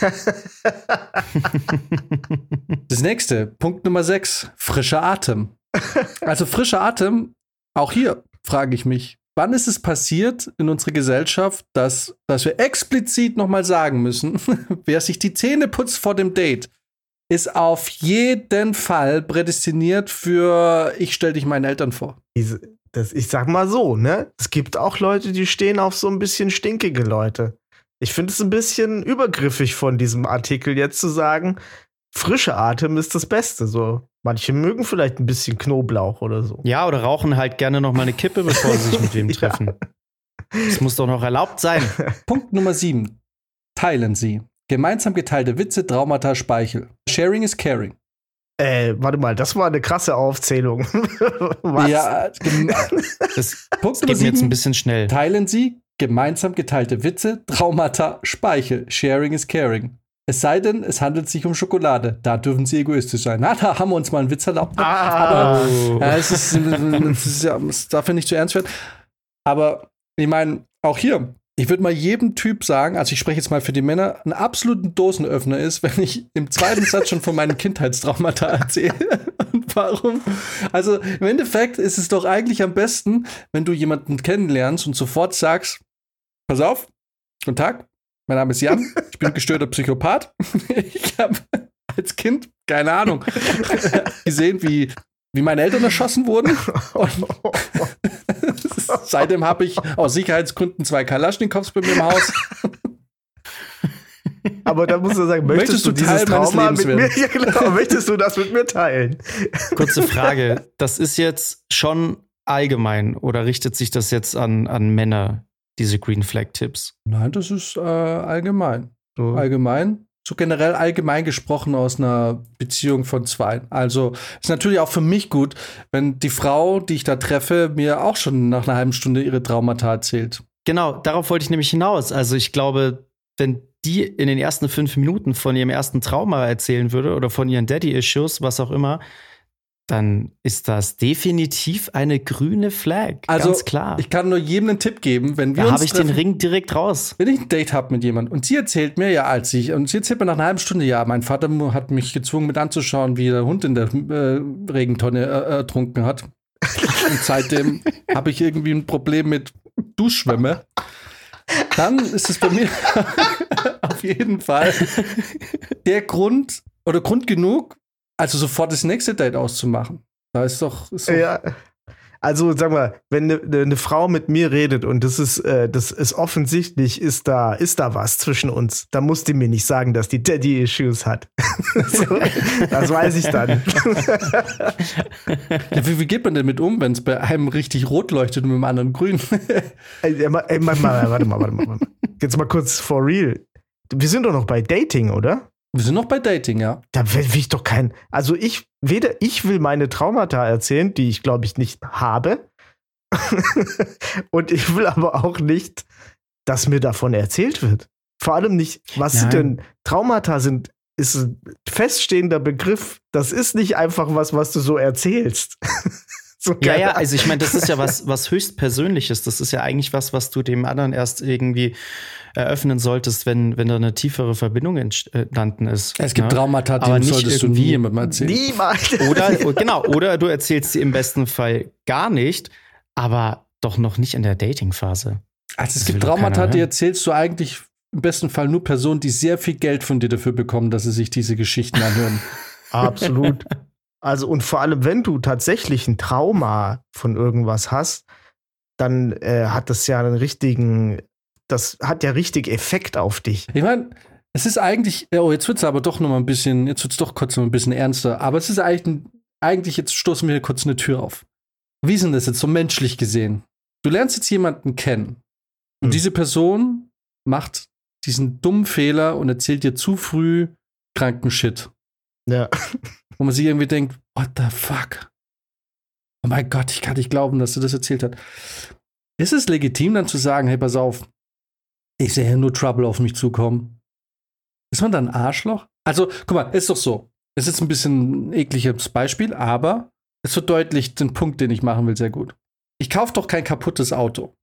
das nächste, Punkt Nummer 6, frischer Atem. Also frischer Atem, auch hier frage ich mich, wann ist es passiert in unserer Gesellschaft, dass, dass wir explizit nochmal sagen müssen, wer sich die Zähne putzt vor dem Date, ist auf jeden Fall prädestiniert für ich stell dich meinen Eltern vor. Diese, das, ich sag mal so, ne? Es gibt auch Leute, die stehen auf so ein bisschen stinkige Leute. Ich finde es ein bisschen übergriffig von diesem Artikel jetzt zu sagen, frischer Atem ist das Beste. So, manche mögen vielleicht ein bisschen Knoblauch oder so. Ja, oder rauchen halt gerne noch mal eine Kippe, bevor sie sich mit wem treffen. Das muss doch noch erlaubt sein. Punkt Nummer 7. Teilen Sie. Gemeinsam geteilte Witze, Traumata, Speichel. Sharing is caring. Äh, warte mal, das war eine krasse Aufzählung. Was? Ja, das Punkt geht mir jetzt ein bisschen schnell. Teilen Sie gemeinsam geteilte Witze, Traumata, Speichel. Sharing is caring. Es sei denn, es handelt sich um Schokolade. Da dürfen sie egoistisch sein. Na, da haben wir uns mal einen Witz erlaubt. Ah. Aber ja, es, ist, es, ist, ja, es darf ja nicht zu ernst werden. Aber ich meine, auch hier, ich würde mal jedem Typ sagen, also ich spreche jetzt mal für die Männer, einen absoluten Dosenöffner ist, wenn ich im zweiten Satz schon von meinen Kindheitstraumata erzähle. Und warum? Also im Endeffekt ist es doch eigentlich am besten, wenn du jemanden kennenlernst und sofort sagst, pass auf, guten Tag, mein Name ist Jan, ich bin gestörter Psychopath. Ich habe als Kind, keine Ahnung, gesehen, wie, wie meine Eltern erschossen wurden. Und seitdem habe ich aus Sicherheitsgründen zwei Kalaschnikows bei mir im Haus. Aber da musst du sagen, möchtest, möchtest du, du dieses Trauma mit mir? Ja, genau, möchtest du das mit mir teilen? Kurze Frage. Das ist jetzt schon allgemein oder richtet sich das jetzt an, an Männer, diese Green Flag Tipps? Nein, das ist äh, allgemein. So. Allgemein so generell allgemein gesprochen aus einer Beziehung von zwei. Also ist natürlich auch für mich gut, wenn die Frau, die ich da treffe, mir auch schon nach einer halben Stunde ihre Traumata erzählt. Genau, darauf wollte ich nämlich hinaus. Also ich glaube, wenn die in den ersten fünf Minuten von ihrem ersten Trauma erzählen würde oder von ihren Daddy-Issues, was auch immer, dann ist das definitiv eine grüne Flag. Also, ganz klar. Ich kann nur jedem einen Tipp geben, wenn wir da uns habe ich treffen, den Ring direkt raus. Wenn ich ein Date habe mit jemandem und sie erzählt mir, ja, als ich, und sie erzählt mir nach einer halben Stunde, ja, mein Vater hat mich gezwungen, mit anzuschauen, wie der Hund in der äh, Regentonne äh, ertrunken hat. und seitdem habe ich irgendwie ein Problem mit Duschschwämme. Dann ist es bei mir auf jeden Fall der Grund oder Grund genug, also sofort das nächste Date auszumachen. Da ist doch. Ist doch Ja. Also sag mal, wenn eine ne, ne Frau mit mir redet und das ist, äh, das ist offensichtlich, ist da, ist da was zwischen uns, dann muss die mir nicht sagen, dass die Daddy-Issues hat. so, das weiß ich dann. Ja, wie, wie geht man denn mit um, wenn es bei einem richtig rot leuchtet und mit dem anderen grün? ey, ey, warte mal, warte mal. warte mal. Jetzt mal kurz for real. Wir sind doch noch bei Dating, oder? Wir sind noch bei Dating, ja. Da will will ich doch kein. Also ich, weder ich will meine Traumata erzählen, die ich glaube ich nicht habe. Und ich will aber auch nicht, dass mir davon erzählt wird. Vor allem nicht, was sind Nein. denn Traumata sind, ist ein feststehender Begriff. Das ist nicht einfach was, was du so erzählst. so Ja, ja, also ich meine, das ist ja was, was höchst Persönliches. Das ist ja eigentlich was, was du dem anderen erst irgendwie eröffnen solltest, wenn, wenn da eine tiefere Verbindung entstanden ist. Es gibt ne? Traumata, die solltest du nie jemandem erzählen. Niemals. Oder, genau, oder du erzählst sie im besten Fall gar nicht, aber doch noch nicht in der Dating-Phase. Also es Das gibt Traumata, die erzählst du eigentlich im besten Fall nur Personen, die sehr viel Geld von dir dafür bekommen, dass sie sich diese Geschichten anhören. Absolut. Also und vor allem, wenn du tatsächlich ein Trauma von irgendwas hast, dann äh, hat das ja einen richtigen, das hat ja richtig Effekt auf dich. Ich meine, es ist eigentlich, oh, jetzt wird es aber doch noch mal ein bisschen, jetzt wird es doch kurz noch ein bisschen ernster, aber es ist eigentlich, ein- eigentlich jetzt stoßen wir hier kurz eine Tür auf. Wie ist denn das jetzt so menschlich gesehen? Du lernst jetzt jemanden kennen und Hm. diese Person macht diesen dummen Fehler und erzählt dir zu früh kranken Shit. Ja. wo man sich irgendwie denkt, what the fuck? Oh mein Gott, ich kann nicht glauben, dass du das erzählt hast. Ist es legitim dann zu sagen, hey, pass auf, ich sehe hier nur Trouble auf mich zukommen? Ist man dann ein Arschloch? Also, guck mal, ist doch so. Es ist ein bisschen ein ekliges Beispiel, aber es verdeutlicht den Punkt, den ich machen will, sehr gut. Ich kaufe doch kein kaputtes Auto.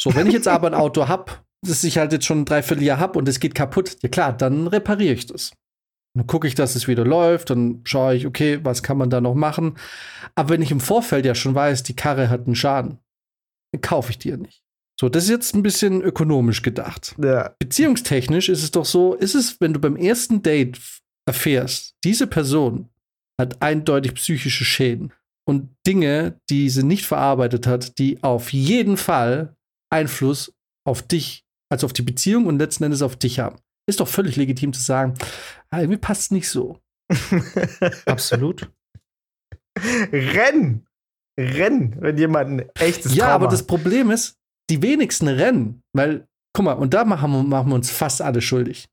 So, wenn ich jetzt aber ein Auto habe, das ich halt jetzt schon ein Dreivierteljahr habe und es geht kaputt, ja klar, dann repariere ich das. Dann gucke ich, dass es wieder läuft, dann schaue ich, okay, was kann man da noch machen. Aber wenn ich im Vorfeld ja schon weiß, die Karre hat einen Schaden, dann kaufe ich die ja nicht. So, das ist jetzt ein bisschen ökonomisch gedacht. ja. Beziehungstechnisch ist es doch so, ist es, wenn du beim ersten Date erfährst, diese Person hat eindeutig psychische Schäden und Dinge, die sie nicht verarbeitet hat, die auf jeden Fall Einfluss auf dich, also auf die Beziehung und letzten Endes auf dich haben. Ist doch völlig legitim zu sagen, ah, irgendwie passt es nicht so. Absolut. Renn! Renn, wenn jemand ein echtes ja, Trauma aber das. Problem ist, die wenigsten rennen, weil, guck mal, und da machen wir, machen wir uns fast alle schuldig.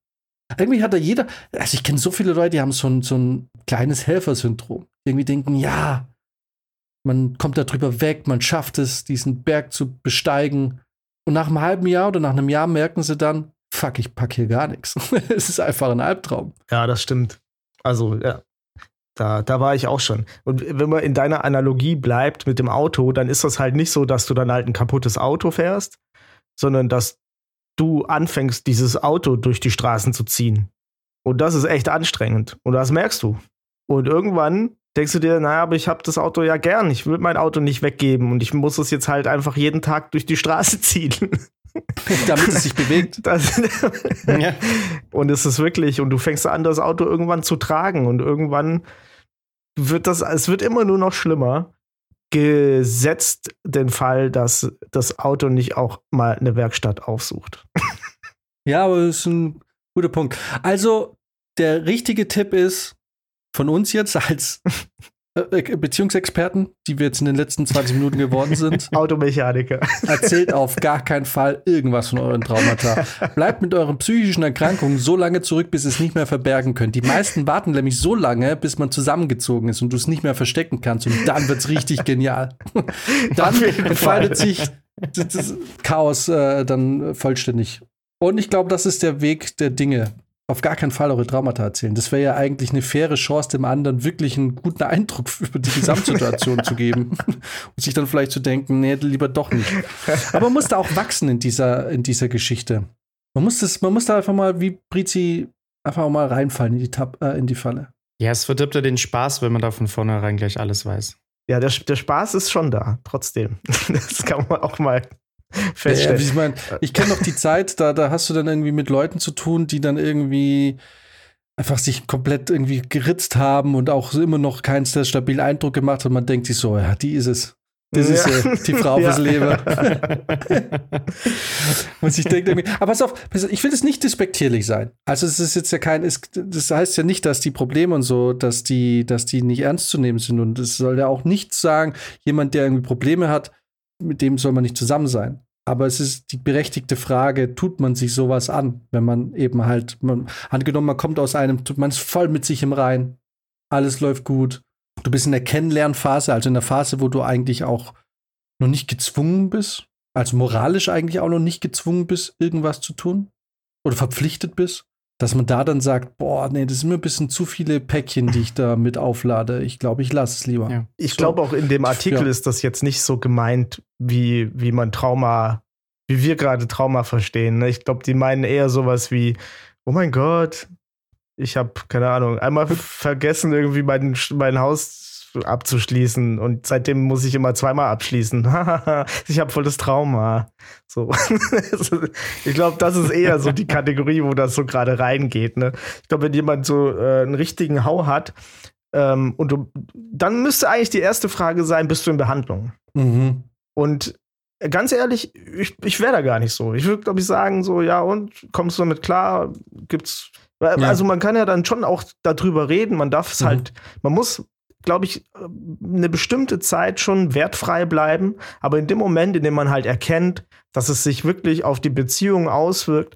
Irgendwie hat da jeder, also ich kenne so viele Leute, die haben so ein, so ein kleines Helfersyndrom. Irgendwie denken, ja, man kommt da drüber weg, man schafft es, diesen Berg zu besteigen. Und nach einem halben Jahr oder nach einem Jahr merken sie dann, fuck, ich pack hier gar nichts. es ist einfach ein Albtraum. Ja, das stimmt. Also, ja. Da, da war ich auch schon. Und wenn man in deiner Analogie bleibt mit dem Auto, dann ist das halt nicht so, dass du dann halt ein kaputtes Auto fährst, sondern dass du anfängst, dieses Auto durch die Straßen zu ziehen. Und das ist echt anstrengend. Und das merkst du. Und irgendwann denkst du dir, naja, aber ich habe das Auto ja gern. Ich will mein Auto nicht weggeben und ich muss es jetzt halt einfach jeden Tag durch die Straße ziehen. Damit es sich bewegt. Das, Ja. und es ist wirklich, und du fängst an, das Auto irgendwann zu tragen und irgendwann wird das, es wird immer nur noch schlimmer. Gesetzt den Fall, dass das Auto nicht auch mal eine Werkstatt aufsucht. Ja, aber das ist ein guter Punkt. Also, der richtige Tipp ist von uns jetzt als Beziehungsexperten, die wir jetzt in den letzten 20 Minuten geworden sind. Automechaniker. Erzählt auf gar keinen Fall irgendwas von euren Traumata. Bleibt mit euren psychischen Erkrankungen so lange zurück, bis ihr es nicht mehr verbergen könnt. Die meisten warten nämlich so lange, bis man zusammengezogen ist und du es nicht mehr verstecken kannst. Und dann wird es richtig genial. dann entfaltet sich das Chaos äh, dann vollständig. Und ich glaube, das ist der Weg der Dinge auf gar keinen Fall eure Traumata erzählen. Das wäre ja eigentlich eine faire Chance, dem anderen wirklich einen guten Eindruck über die Gesamtsituation zu geben und sich dann vielleicht zu denken, nee, lieber doch nicht. Aber man muss da auch wachsen in dieser, in dieser Geschichte. Man muss, das, man muss da einfach mal wie Brizi einfach auch mal reinfallen in die, Tab, äh, in die Falle. Ja, es verdirbt ja den Spaß, wenn man da von vornherein gleich alles weiß. Ja, der, der Spaß ist schon da, trotzdem. Das kann man auch mal feststellen. Ja, ich meine, ich kenne noch die Zeit, da, da hast du dann irgendwie mit Leuten zu tun, die dann irgendwie einfach sich komplett irgendwie geritzt haben und auch immer noch keinen sehr stabilen Eindruck gemacht. Und man denkt sich so, ja, die ist es. Das ist ja. die Frau fürs Leben. und ich denke irgendwie, aber pass auf, ich will es nicht despektierlich sein. Also es ist jetzt ja kein, es, das heißt ja nicht, dass die Probleme und so, dass die, dass die nicht ernst zu nehmen sind. Und es soll ja auch nicht sagen, jemand, der irgendwie Probleme hat, mit dem soll man nicht zusammen sein. Aber es ist die berechtigte Frage, tut man sich sowas an, wenn man eben halt, man, angenommen, man kommt aus einem, man ist voll mit sich im Rein, alles läuft gut. Du bist in der Kennenlernphase, also in der Phase, wo du eigentlich auch noch nicht gezwungen bist, also moralisch eigentlich auch noch nicht gezwungen bist, irgendwas zu tun oder verpflichtet bist dass man da dann sagt, boah, nee, das sind mir ein bisschen zu viele Päckchen, die ich da mit auflade. Ich glaube, ich lasse es lieber. Ja. Ich so. glaube auch in dem Artikel ja. ist das jetzt nicht so gemeint, wie, wie man Trauma, wie wir gerade Trauma verstehen. Ne? Ich glaube, die meinen eher sowas wie, oh mein Gott, ich habe, keine Ahnung, einmal vergessen, irgendwie mein, mein Haus abzuschließen und seitdem muss ich immer zweimal abschließen. ich habe voll das Trauma. So. ich glaube, das ist eher so die Kategorie, wo das so gerade reingeht. Ne? Ich glaube, wenn jemand so äh, einen richtigen Hau hat, ähm, und du, dann müsste eigentlich die erste Frage sein, bist du in Behandlung? Mhm. Und ganz ehrlich, ich, ich wäre da gar nicht so. Ich würde, glaube ich, sagen, so, ja, und kommst du damit klar? Gibt's. Ja. Also man kann ja dann schon auch darüber reden, man darf es mhm. halt, man muss glaube ich, eine bestimmte Zeit schon wertfrei bleiben. Aber in dem Moment, in dem man halt erkennt, dass es sich wirklich auf die Beziehung auswirkt,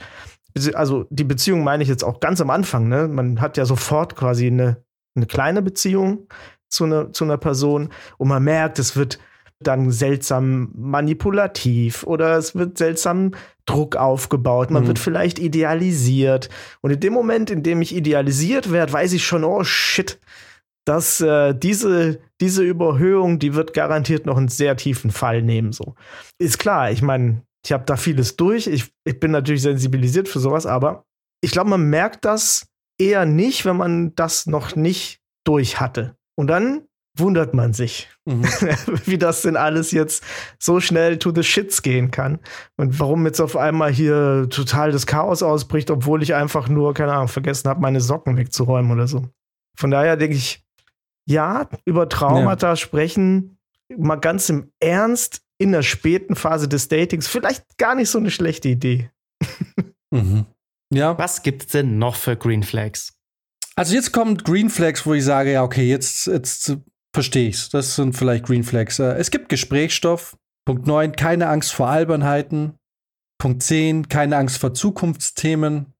also die Beziehung meine ich jetzt auch ganz am Anfang, ne? Man hat ja sofort quasi eine, eine kleine Beziehung zu, ne, zu einer Person und man merkt, es wird dann seltsam manipulativ oder es wird seltsam Druck aufgebaut, man mhm. wird vielleicht idealisiert. Und in dem Moment, in dem ich idealisiert werde, weiß ich schon, oh shit, dass äh, diese, diese Überhöhung, die wird garantiert noch einen sehr tiefen Fall nehmen. So. Ist klar, ich meine, ich habe da vieles durch. Ich, ich bin natürlich sensibilisiert für sowas, aber ich glaube, man merkt das eher nicht, wenn man das noch nicht durch hatte. Und dann wundert man sich, mhm. wie das denn alles jetzt so schnell to the shits gehen kann und warum jetzt auf einmal hier total das Chaos ausbricht, obwohl ich einfach nur, keine Ahnung, vergessen habe, meine Socken wegzuräumen oder so. Von daher denke ich, ja, über Traumata ja. sprechen, mal ganz im Ernst in der späten Phase des Datings, vielleicht gar nicht so eine schlechte Idee. mhm. Ja. Was gibt es denn noch für Green Flags? Also jetzt kommt Green Flags, wo ich sage, ja, okay, jetzt, jetzt verstehe ich's. Das sind vielleicht Green Flags. Äh, es gibt Gesprächsstoff. Punkt 9, keine Angst vor Albernheiten. Punkt 10, keine Angst vor Zukunftsthemen.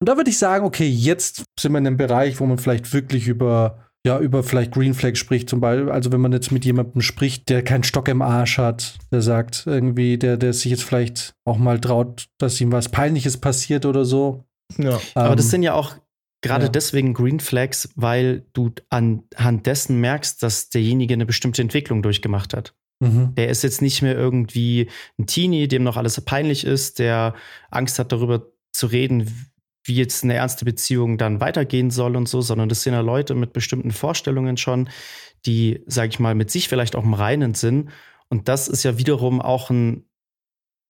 Und da würde ich sagen, okay, jetzt sind wir in einem Bereich, wo man vielleicht wirklich über ja, über vielleicht Green Flag spricht, zum Beispiel, also wenn man jetzt mit jemandem spricht, der keinen Stock im Arsch hat, der sagt irgendwie, der, der sich jetzt vielleicht auch mal traut, dass ihm was Peinliches passiert oder so. Ja. Ähm, Aber das sind ja auch gerade ja. deswegen Green Flags, weil du anhand dessen merkst, dass derjenige eine bestimmte Entwicklung durchgemacht hat. Mhm. Der ist jetzt nicht mehr irgendwie ein Teenie, dem noch alles peinlich ist, der Angst hat darüber zu reden, wie jetzt eine ernste Beziehung dann weitergehen soll und so, sondern das sind ja Leute mit bestimmten Vorstellungen schon, die, sag ich mal, mit sich vielleicht auch im Reinen sind. Und das ist ja wiederum auch ein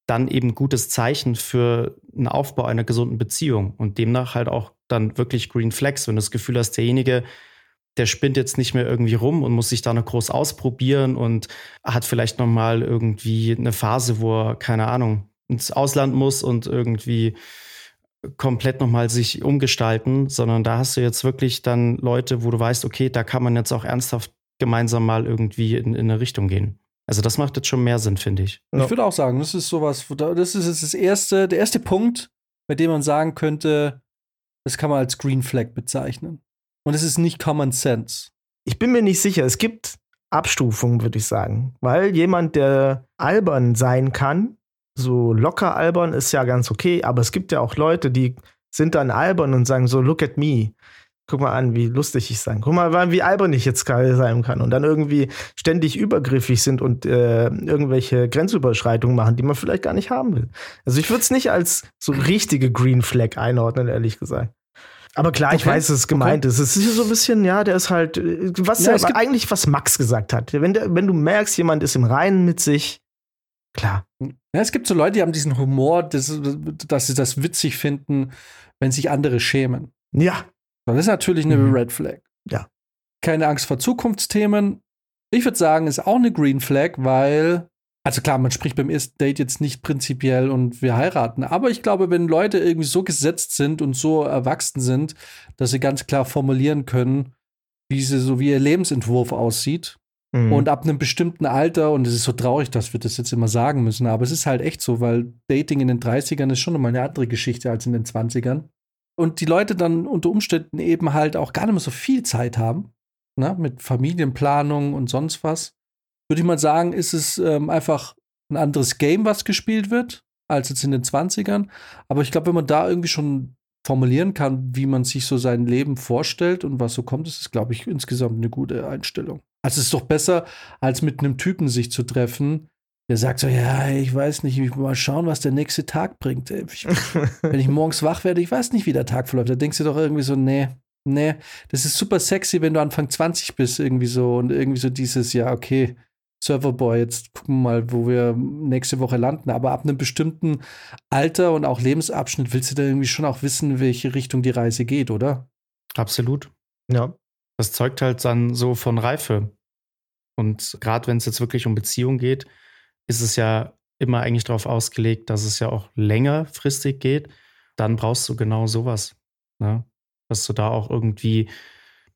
dann eben gutes Zeichen für einen Aufbau einer gesunden Beziehung und demnach halt auch dann wirklich Green Flags, wenn du das Gefühl hast, derjenige, der spinnt jetzt nicht mehr irgendwie rum und muss sich da noch groß ausprobieren und hat vielleicht noch mal irgendwie eine Phase, wo er keine Ahnung ins Ausland muss und irgendwie komplett nochmal sich umgestalten, sondern da hast du jetzt wirklich dann Leute, wo du weißt, okay, da kann man jetzt auch ernsthaft gemeinsam mal irgendwie in, in eine Richtung gehen. Also das macht jetzt schon mehr Sinn, finde ich. Ich würde auch sagen, das ist sowas, das ist jetzt das erste, der erste Punkt, bei dem man sagen könnte, das kann man als Green Flag bezeichnen. Und es ist nicht Common Sense. Ich bin mir nicht sicher. Es gibt Abstufungen, würde ich sagen. Weil jemand, der albern sein kann, so locker albern ist ja ganz okay, aber es gibt ja auch Leute, die sind dann albern und sagen so, look at me guck mal an, wie lustig ich sein. Guck mal, wie albern ich jetzt gerade sein kann. Und dann irgendwie ständig übergriffig sind und äh, irgendwelche Grenzüberschreitungen machen, die man vielleicht gar nicht haben will. Also ich würde es nicht als so richtige Green Flag einordnen, ehrlich gesagt. Aber klar, ich weiß, dass es gemeint okay. ist. Es ist so ein bisschen, ja, der ist halt, was ja, ja eigentlich, was Max gesagt hat. Wenn, der, wenn du merkst, jemand ist im Reinen mit sich, klar. Ja, es gibt so Leute, die haben diesen Humor, dass, dass sie das witzig finden, wenn sich andere schämen. Ja, das ist natürlich eine mhm. Red Flag. Ja. Keine Angst vor Zukunftsthemen. Ich würde sagen, ist auch eine Green Flag, weil, also klar, man spricht beim ersten Date jetzt nicht prinzipiell und wir heiraten. Aber ich glaube, wenn Leute irgendwie so gesetzt sind und so erwachsen sind, dass sie ganz klar formulieren können, wie sie so wie ihr Lebensentwurf aussieht. Mhm. Und ab einem bestimmten Alter, und es ist so traurig, dass wir das jetzt immer sagen müssen, aber es ist halt echt so, weil Dating in den 30ern ist schon nochmal eine andere Geschichte als in den 20ern und die Leute dann unter Umständen eben halt auch gar nicht mehr so viel Zeit haben, ne, mit Familienplanung und sonst was, würde ich mal sagen, ist es ähm, einfach ein anderes Game, was gespielt wird, als jetzt in den 20ern. Aber ich glaube, wenn man da irgendwie schon formulieren kann, wie man sich so sein Leben vorstellt und was so kommt, ist es, glaube ich, insgesamt eine gute Einstellung. Also es ist doch besser, als mit einem Typen sich zu treffen, der sagt so, ja, ich weiß nicht, ich will mal schauen, was der nächste Tag bringt. Ich, wenn ich morgens wach werde, ich weiß nicht, wie der Tag verläuft. Da denkst du doch irgendwie so, nee, nee, das ist super sexy, wenn du Anfang 20 bist, irgendwie so und irgendwie so dieses, ja, okay, Serverboy, jetzt gucken wir mal, wo wir nächste Woche landen. Aber ab einem bestimmten Alter und auch Lebensabschnitt willst du da irgendwie schon auch wissen, welche Richtung die Reise geht, oder? Absolut. Ja. Das zeugt halt dann so von Reife. Und gerade wenn es jetzt wirklich um Beziehung geht, ist es ja immer eigentlich darauf ausgelegt, dass es ja auch längerfristig geht. Dann brauchst du genau sowas. Ne? Dass du da auch irgendwie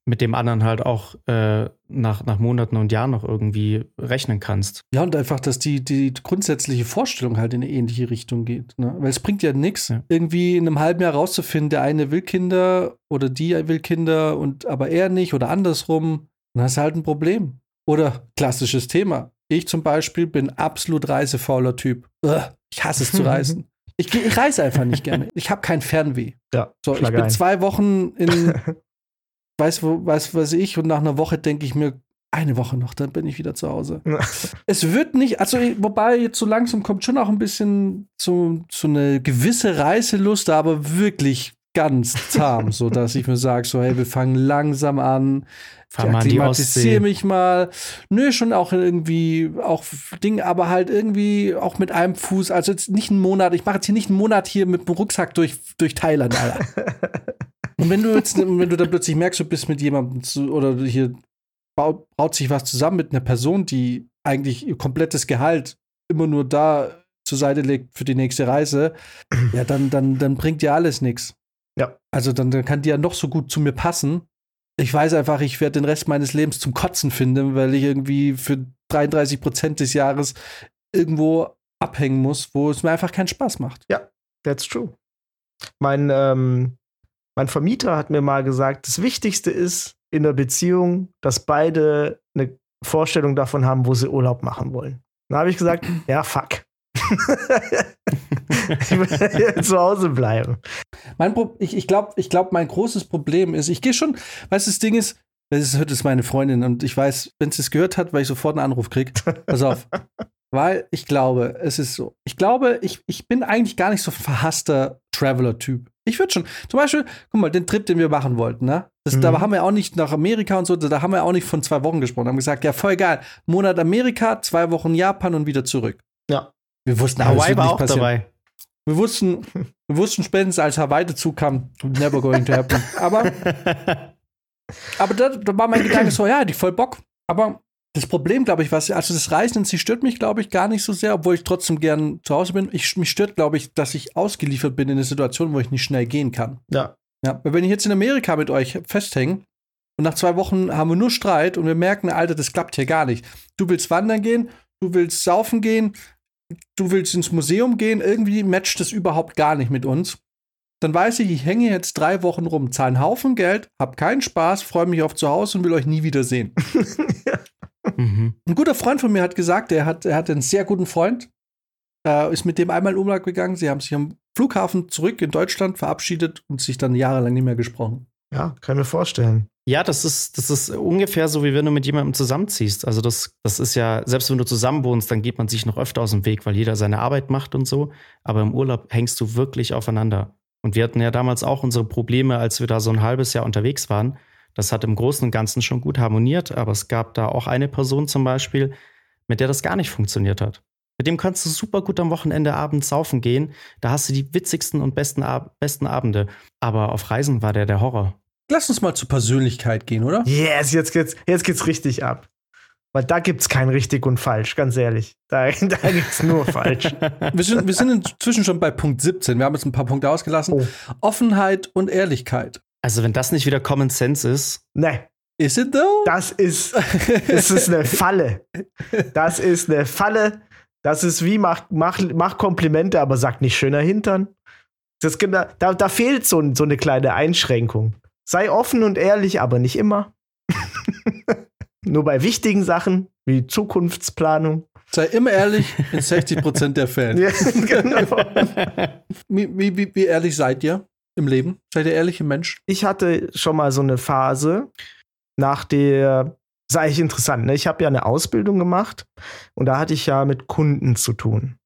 mit dem anderen halt auch äh, nach, nach Monaten und Jahren noch irgendwie rechnen kannst. Ja, und einfach, dass die, die grundsätzliche Vorstellung halt in eine ähnliche Richtung geht. Ne? Weil es bringt ja nichts, ja. irgendwie in einem halben Jahr rauszufinden, der eine will Kinder oder die will Kinder und aber er nicht oder andersrum. Dann hast du halt ein Problem. Oder klassisches Thema. Ich zum Beispiel bin absolut reisefauler Typ. Ich hasse es zu reisen. Ich, ich reise einfach nicht gerne. Ich habe kein Fernweh. Ja, so, ich bin ein. zwei Wochen in, weiß, wo, weiß, weiß ich, und nach einer Woche denke ich mir, eine Woche noch, dann bin ich wieder zu Hause. es wird nicht, also wobei jetzt so langsam kommt schon auch ein bisschen so, so eine gewisse Reiselust, aber wirklich ganz zahm, so dass ich mir sage, so hey, wir fangen langsam an. Klimatisiere mich mal. Nö, schon auch irgendwie auch Ding, aber halt irgendwie auch mit einem Fuß. Also jetzt nicht einen Monat. Ich mache jetzt hier nicht einen Monat hier mit dem Rucksack durch, durch Thailand, Alter. Und wenn du jetzt, wenn du dann plötzlich merkst, du bist mit jemandem zu, oder hier baut, baut sich was zusammen mit einer Person, die eigentlich ihr komplettes Gehalt immer nur da zur Seite legt für die nächste Reise, ja, dann, dann, dann bringt dir alles nichts. Ja. Also dann, dann kann die ja noch so gut zu mir passen ich weiß einfach, ich werde den Rest meines Lebens zum Kotzen finden, weil ich irgendwie für 33 Prozent des Jahres irgendwo abhängen muss, wo es mir einfach keinen Spaß macht. Ja, that's true. Mein, ähm, mein Vermieter hat mir mal gesagt, das Wichtigste ist in der Beziehung, dass beide eine Vorstellung davon haben, wo sie Urlaub machen wollen. Dann habe ich gesagt, ja, fuck. ich will hier zu Hause bleiben. Mein Pro ich ich glaube, ich glaub, mein großes Problem ist, ich gehe schon, weißt du, das Ding ist, das hört es meine Freundin und ich weiß, wenn sie es gehört hat, weil ich sofort einen Anruf kriege. Pass auf. weil ich glaube, es ist so. Ich glaube, ich, ich bin eigentlich gar nicht so ein verhasster Traveler-Typ. Ich würde schon, zum Beispiel, guck mal, den Trip, den wir machen wollten, ne? Das, mhm. Da haben wir auch nicht nach Amerika und so, da haben wir auch nicht von zwei Wochen gesprochen. Haben gesagt, ja, voll geil. Monat Amerika, zwei Wochen Japan und wieder zurück. Ja. Wir wussten, Hawaii war auch passieren. dabei. Wir wussten, wir wussten spätestens, als Hawaii dazu kam, never going to happen. Aber, aber da, da war mein Gedanke so, ja, ich voll Bock. Aber das Problem, glaube ich, was, also das Reisen in sich stört mich, glaube ich, gar nicht so sehr, obwohl ich trotzdem gern zu Hause bin. Ich, mich stört, glaube ich, dass ich ausgeliefert bin in einer Situation, wo ich nicht schnell gehen kann. Ja. Ja, wenn ich jetzt in Amerika mit euch festhänge, Und nach zwei Wochen haben wir nur Streit und wir merken, Alter, das klappt hier gar nicht. Du willst wandern gehen, du willst saufen gehen, du willst ins Museum gehen, irgendwie matcht das überhaupt gar nicht mit uns. Dann weiß ich, ich hänge jetzt drei Wochen rum, zahle einen Haufen Geld, hab keinen Spaß, freue mich auf zu Hause und will euch nie wiedersehen. ja. Mhm. Ein guter Freund von mir hat gesagt, er, hat, er hatte einen sehr guten Freund, äh, ist mit dem einmal in Umlag gegangen. Sie haben sich am Flughafen zurück in Deutschland verabschiedet und sich dann jahrelang nicht mehr gesprochen. Ja, kann mir vorstellen. Ja, das ist, das ist ungefähr so, wie wenn du mit jemandem zusammenziehst. Also das, das ist ja, selbst wenn du zusammen wohnst, dann geht man sich noch öfter aus dem Weg, weil jeder seine Arbeit macht und so. Aber im Urlaub hängst du wirklich aufeinander. Und wir hatten ja damals auch unsere Probleme, als wir da so ein halbes Jahr unterwegs waren. Das hat im Großen und Ganzen schon gut harmoniert, aber es gab da auch eine Person zum Beispiel, mit der das gar nicht funktioniert hat. Mit dem kannst du super gut am Wochenende abends saufen gehen. Da hast du die witzigsten und besten, Ab besten Abende. Aber auf Reisen war der der Horror. Lass uns mal zur Persönlichkeit gehen, oder? Yes, jetzt geht's, jetzt geht's richtig ab. Weil da gibt's kein richtig und falsch, ganz ehrlich. Da, da gibt's nur falsch. wir, sind, wir sind inzwischen schon bei Punkt 17. Wir haben jetzt ein paar Punkte ausgelassen. Oh. Offenheit und Ehrlichkeit. Also, wenn das nicht wieder Common Sense ist. Nee. Is it though? Das ist, das ist eine Falle. Das ist eine Falle. Das ist wie, mach, mach, mach Komplimente, aber sag nicht schöner Hintern. Das, da, da fehlt so, so eine kleine Einschränkung. Sei offen und ehrlich, aber nicht immer. Nur bei wichtigen Sachen wie Zukunftsplanung. Sei immer ehrlich in 60 Prozent der Fälle. Ja, genau. wie, wie, wie ehrlich seid ihr im Leben? Seid ihr ehrliche Menschen? Ich hatte schon mal so eine Phase nach der ist eigentlich interessant. Ne? Ich habe ja eine Ausbildung gemacht und da hatte ich ja mit Kunden zu tun.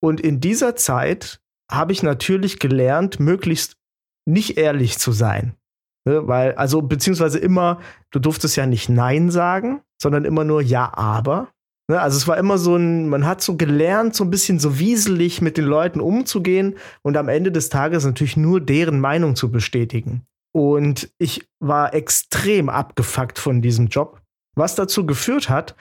Und in dieser Zeit habe ich natürlich gelernt, möglichst nicht ehrlich zu sein. Ne? Weil, also, beziehungsweise immer, du durftest ja nicht Nein sagen, sondern immer nur Ja, aber. Ne? Also, es war immer so ein, man hat so gelernt, so ein bisschen so wieselig mit den Leuten umzugehen und am Ende des Tages natürlich nur deren Meinung zu bestätigen. Und ich war extrem abgefuckt von diesem Job, was dazu geführt hat,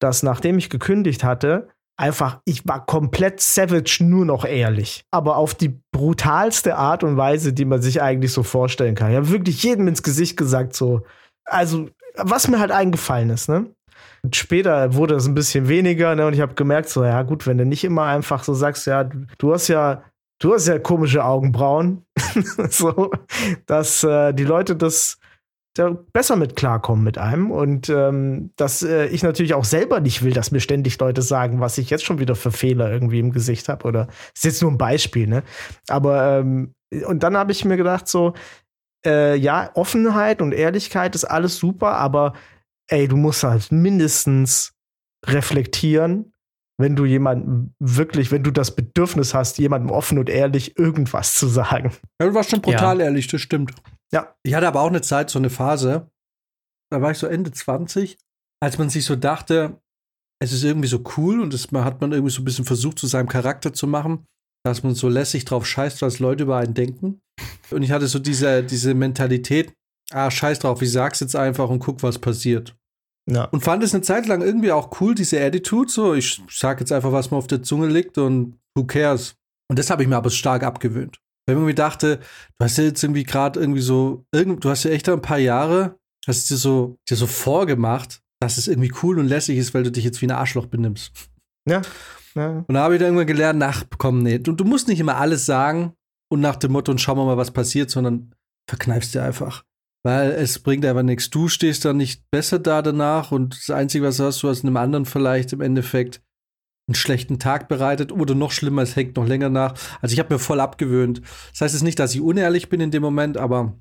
dass nachdem ich gekündigt hatte, einfach, ich war komplett savage, nur noch ehrlich. Aber auf die brutalste Art und Weise, die man sich eigentlich so vorstellen kann. Ich habe wirklich jedem ins Gesicht gesagt, so, also, was mir halt eingefallen ist, ne? Später wurde es ein bisschen weniger, ne? Und ich habe gemerkt, so, ja, gut, wenn du nicht immer einfach so sagst, ja, du hast ja du hast ja komische Augenbrauen. so, dass äh, die Leute das da besser mit klarkommen mit einem und ähm, dass äh, ich natürlich auch selber nicht will, dass mir ständig Leute sagen, was ich jetzt schon wieder für Fehler irgendwie im Gesicht habe oder ist jetzt nur ein Beispiel, ne? Aber ähm, und dann habe ich mir gedacht so, äh, ja Offenheit und Ehrlichkeit ist alles super, aber ey, du musst halt mindestens reflektieren wenn du jemandem wirklich, wenn du das Bedürfnis hast, jemandem offen und ehrlich irgendwas zu sagen. Ja, du warst schon brutal ja. ehrlich, das stimmt. Ja. Ich hatte aber auch eine Zeit, so eine Phase, da war ich so Ende 20, als man sich so dachte, es ist irgendwie so cool und das hat man irgendwie so ein bisschen versucht, zu seinem Charakter zu machen, dass man so lässig drauf scheißt, was Leute über einen denken. Und ich hatte so diese, diese Mentalität, ah, scheiß drauf, ich sag's jetzt einfach und guck, was passiert. Ja. Und fand es eine Zeit lang irgendwie auch cool, diese Attitude. So, ich sag jetzt einfach, was mir auf der Zunge liegt und who cares. Und das habe ich mir aber stark abgewöhnt. Weil ich mir dachte, du hast ja jetzt irgendwie gerade irgendwie so, irgend, du hast ja echt ein paar Jahre, hast dir so, dir so vorgemacht, dass es irgendwie cool und lässig ist, weil du dich jetzt wie ein Arschloch benimmst. Ja. ja. Und da habe ich dann irgendwann gelernt, nach, komm, nee, du, du musst nicht immer alles sagen und nach dem Motto, und schauen wir mal, was passiert, sondern verkneifst dir einfach weil es bringt einfach nichts. Du stehst dann nicht besser da danach und das Einzige, was du hast, du hast einem anderen vielleicht im Endeffekt einen schlechten Tag bereitet oder noch schlimmer, es hängt noch länger nach. Also ich habe mir voll abgewöhnt. Das heißt jetzt nicht, dass ich unehrlich bin in dem Moment, aber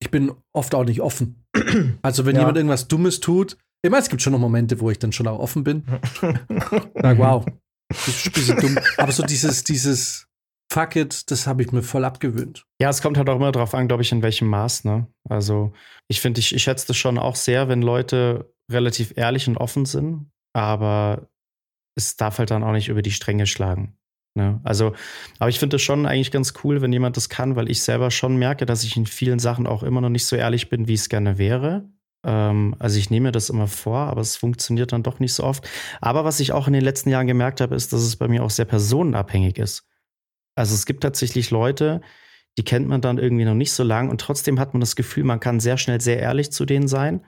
ich bin oft auch nicht offen. Also wenn ja. jemand irgendwas Dummes tut, ich meine, es gibt schon noch Momente, wo ich dann schon auch offen bin. Sag, wow, das ist ein bisschen dumm. Aber so dieses, dieses, fuck it, das habe ich mir voll abgewöhnt. Ja, es kommt halt auch immer darauf an, glaube ich, in welchem Maß. Ne? Also ich finde, ich, ich schätze das schon auch sehr, wenn Leute relativ ehrlich und offen sind, aber es darf halt dann auch nicht über die Stränge schlagen. Ne? Also, aber ich finde es schon eigentlich ganz cool, wenn jemand das kann, weil ich selber schon merke, dass ich in vielen Sachen auch immer noch nicht so ehrlich bin, wie es gerne wäre. Ähm, also ich nehme mir das immer vor, aber es funktioniert dann doch nicht so oft. Aber was ich auch in den letzten Jahren gemerkt habe, ist, dass es bei mir auch sehr personenabhängig ist. Also es gibt tatsächlich Leute, die kennt man dann irgendwie noch nicht so lang und trotzdem hat man das Gefühl, man kann sehr schnell sehr ehrlich zu denen sein.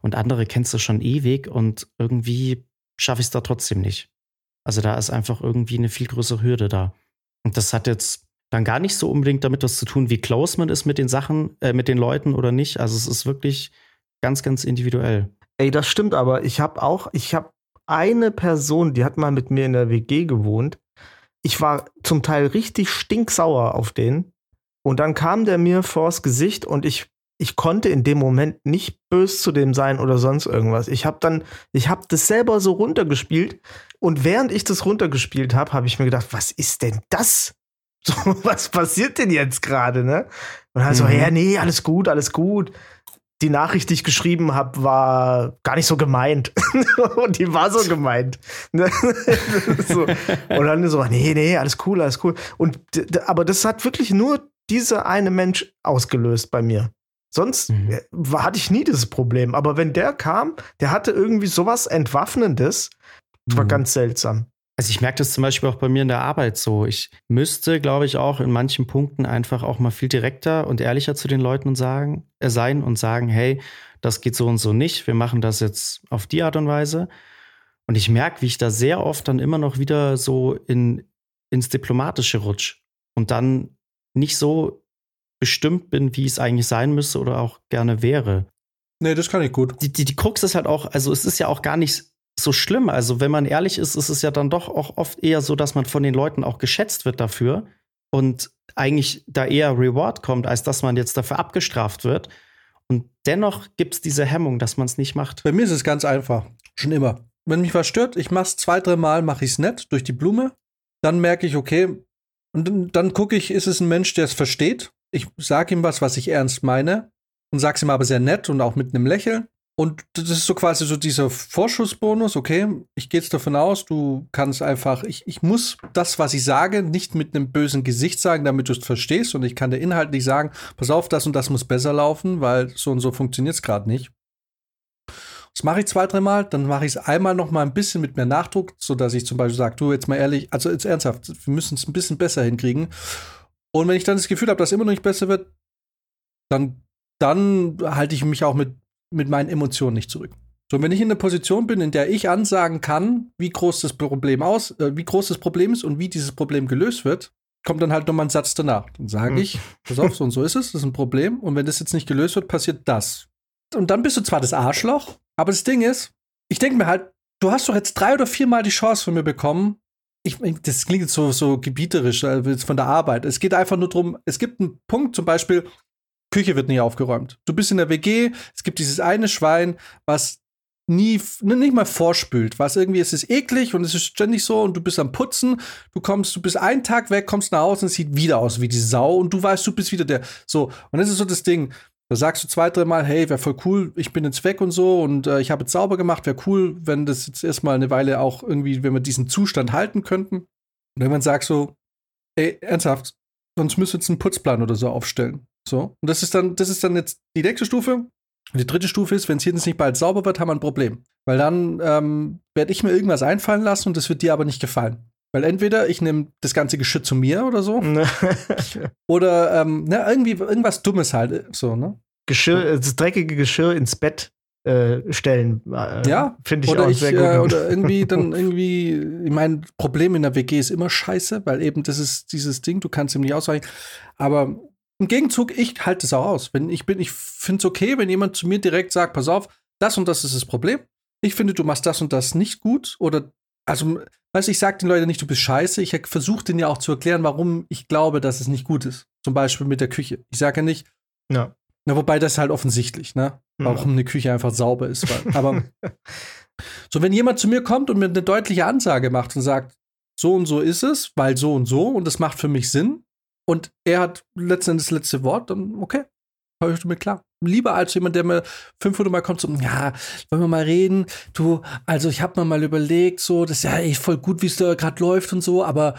Und andere kennst du schon ewig und irgendwie schaffe ich es da trotzdem nicht. Also da ist einfach irgendwie eine viel größere Hürde da. Und das hat jetzt dann gar nicht so unbedingt damit was zu tun, wie close man ist mit den Sachen, äh, mit den Leuten oder nicht. Also es ist wirklich ganz, ganz individuell. Ey, das stimmt, aber ich habe auch, ich habe eine Person, die hat mal mit mir in der WG gewohnt. Ich war zum Teil richtig stinksauer auf den. Und dann kam der mir vors Gesicht und ich, ich konnte in dem Moment nicht bös zu dem sein oder sonst irgendwas. Ich habe dann, ich habe das selber so runtergespielt und während ich das runtergespielt habe, habe ich mir gedacht, was ist denn das? So, was passiert denn jetzt gerade, ne? Und dann mhm. so, ja, nee, alles gut, alles gut. Die Nachricht, die ich geschrieben habe, war gar nicht so gemeint. und die war so gemeint. Ne? so. Und dann so, nee, nee, alles cool, alles cool. Und aber das hat wirklich nur dieser eine Mensch ausgelöst bei mir. Sonst mhm. Äh, hatte ich nie dieses Problem. Aber wenn der kam, der hatte irgendwie sowas Entwaffnendes. Das war mhm. ganz seltsam. Also ich merke das zum Beispiel auch bei mir in der Arbeit so. Ich müsste, glaube ich, auch in manchen Punkten einfach auch mal viel direkter und ehrlicher zu den Leuten und sagen, äh, sein und sagen, hey, das geht so und so nicht. Wir machen das jetzt auf die Art und Weise. Und ich merke, wie ich da sehr oft dann immer noch wieder so in, ins Diplomatische rutsch und dann nicht so bestimmt bin, wie es eigentlich sein müsste oder auch gerne wäre. Nee, das kann ich gut. Die, die, die Krux ist halt auch, also es ist ja auch gar nicht so schlimm. Also, wenn man ehrlich ist, ist es ja dann doch auch oft eher so, dass man von den Leuten auch geschätzt wird dafür und eigentlich da eher Reward kommt, als dass man jetzt dafür abgestraft wird. Und dennoch gibt es diese Hemmung, dass man es nicht macht. Bei mir ist es ganz einfach. Schon immer. Wenn mich was stört, ich mach's zwei, drei Mal, mache ich es nett durch die Blume. Dann merke ich, okay, und dann, dann gucke ich, ist es ein Mensch, der es versteht? Ich sage ihm was, was ich ernst meine und sag's ihm aber sehr nett und auch mit einem Lächeln. Und das ist so quasi so dieser Vorschussbonus, okay, ich gehe jetzt davon aus, du kannst einfach, ich, ich muss das, was ich sage, nicht mit einem bösen Gesicht sagen, damit du es verstehst. Und ich kann der Inhalt nicht sagen, pass auf, das und das muss besser laufen, weil so und so funktioniert es gerade nicht. Das mache ich zwei, dreimal, dann mache ich es einmal noch mal ein bisschen mit mehr Nachdruck, sodass ich zum Beispiel sage, du jetzt mal ehrlich, also jetzt ernsthaft, wir müssen es ein bisschen besser hinkriegen. Und wenn ich dann das Gefühl habe, dass es immer noch nicht besser wird, dann, dann halte ich mich auch mit mit meinen Emotionen nicht zurück. So, wenn ich in der Position bin, in der ich ansagen kann, wie groß das Problem aus, äh, wie groß das Problem ist und wie dieses Problem gelöst wird, kommt dann halt nochmal ein Satz danach. Dann sage hm. ich, pass auf, so und so ist es, das ist ein Problem. Und wenn das jetzt nicht gelöst wird, passiert das. Und dann bist du zwar das Arschloch, aber das Ding ist, ich denke mir halt, du hast doch jetzt drei oder viermal die Chance von mir bekommen. Ich, das klingt jetzt so, so gebieterisch äh, von der Arbeit. Es geht einfach nur darum, es gibt einen Punkt, zum Beispiel, Küche wird nicht aufgeräumt. Du bist in der WG, es gibt dieses eine Schwein, was nie, nicht mal vorspült, was irgendwie, es ist eklig und es ist ständig so und du bist am Putzen, du kommst, du bist einen Tag weg, kommst nach Hause und es sieht wieder aus wie die Sau und du weißt, du bist wieder der, so. Und das ist so das Ding. Da sagst du zwei, dreimal, hey, wäre voll cool, ich bin jetzt weg und so und äh, ich habe jetzt sauber gemacht, wäre cool, wenn das jetzt erstmal eine Weile auch irgendwie, wenn wir diesen Zustand halten könnten. Und irgendwann sagst du, ey, ernsthaft, sonst müsst ihr jetzt einen Putzplan oder so aufstellen. So. Und das ist dann, das ist dann jetzt die nächste Stufe. Und die dritte Stufe ist, wenn es jetzt nicht bald sauber wird, haben wir ein Problem. Weil dann ähm, werde ich mir irgendwas einfallen lassen und das wird dir aber nicht gefallen. Weil entweder ich nehme das ganze Geschirr zu mir oder so. oder ähm, na, ne, irgendwie irgendwas Dummes halt. So, ne? Geschirr, das dreckige Geschirr ins Bett äh, stellen. Äh, ja, finde ich oder auch ich, sehr gut. Äh, oder irgendwie dann irgendwie, ich meine, Problem in der WG ist immer scheiße, weil eben das ist dieses Ding, du kannst ihm nicht ausweichen. Aber im Gegenzug, ich halte es auch aus. Wenn ich bin, ich finde es okay, wenn jemand zu mir direkt sagt, pass auf, das und das ist das Problem. Ich finde, du machst das und das nicht gut. Oder, also, weißt du, ich sage den Leuten nicht, du bist scheiße. Ich versuche denen ja auch zu erklären, warum ich glaube, dass es nicht gut ist. Zum Beispiel mit der Küche. Ich sage ja nicht, ja. Na, wobei das ist halt offensichtlich, ne? Warum eine Küche einfach sauber ist. Weil, aber so, wenn jemand zu mir kommt und mir eine deutliche Ansage macht und sagt, so und so ist es, weil so und so und das macht für mich Sinn, und er hat letztendlich das letzte Wort, dann okay, höre ich damit klar. Lieber als jemand, der mir 500 Mal kommt, so, ja, wollen wir mal reden? Du, also ich habe mir mal überlegt, so, das ist ja echt voll gut, wie es da gerade läuft und so, aber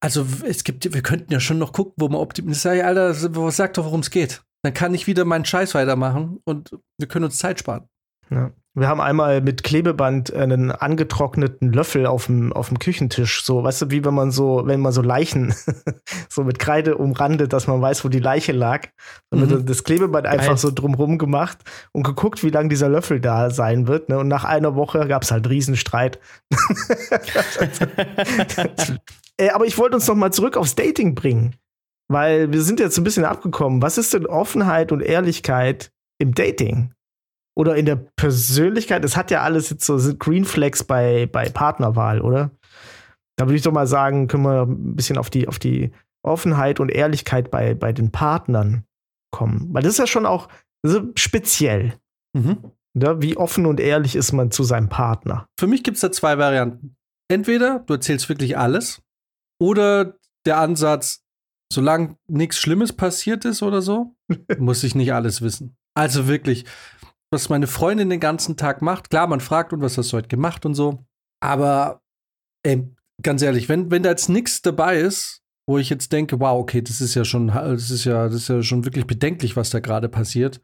also es gibt, wir könnten ja schon noch gucken, wo man optimiert. Sag ich, Alter, sag doch, worum es geht. Dann kann ich wieder meinen Scheiß weitermachen und wir können uns Zeit sparen. Ja. Wir haben einmal mit Klebeband einen angetrockneten Löffel auf dem, auf dem Küchentisch. So, weißt du, wie wenn man so, wenn man so Leichen so mit Kreide umrandet, dass man weiß, wo die Leiche lag. Und mhm. das Klebeband Geil. einfach so drumrum gemacht und geguckt, wie lange dieser Löffel da sein wird. Ne? Und nach einer Woche gab es halt Riesenstreit. äh, aber ich wollte uns noch mal zurück aufs Dating bringen. Weil wir sind jetzt ein bisschen abgekommen. Was ist denn Offenheit und Ehrlichkeit im Dating? Oder in der Persönlichkeit, es hat ja alles jetzt so Green Flags bei, bei Partnerwahl, oder? Da würde ich doch mal sagen, können wir ein bisschen auf die, auf die Offenheit und Ehrlichkeit bei, bei den Partnern kommen. Weil das ist ja schon auch speziell. Mhm. Ja, wie offen und ehrlich ist man zu seinem Partner? Für mich gibt es da zwei Varianten. Entweder du erzählst wirklich alles oder der Ansatz, solange nichts Schlimmes passiert ist oder so, muss ich nicht alles wissen. Also wirklich, was meine Freundin den ganzen Tag macht. Klar, man fragt, und was hast du heute gemacht und so. Aber ey, ganz ehrlich, wenn, wenn da jetzt nichts dabei ist, wo ich jetzt denke, wow, okay, das ist ja schon, das ist ja, das ist ja schon wirklich bedenklich, was da gerade passiert.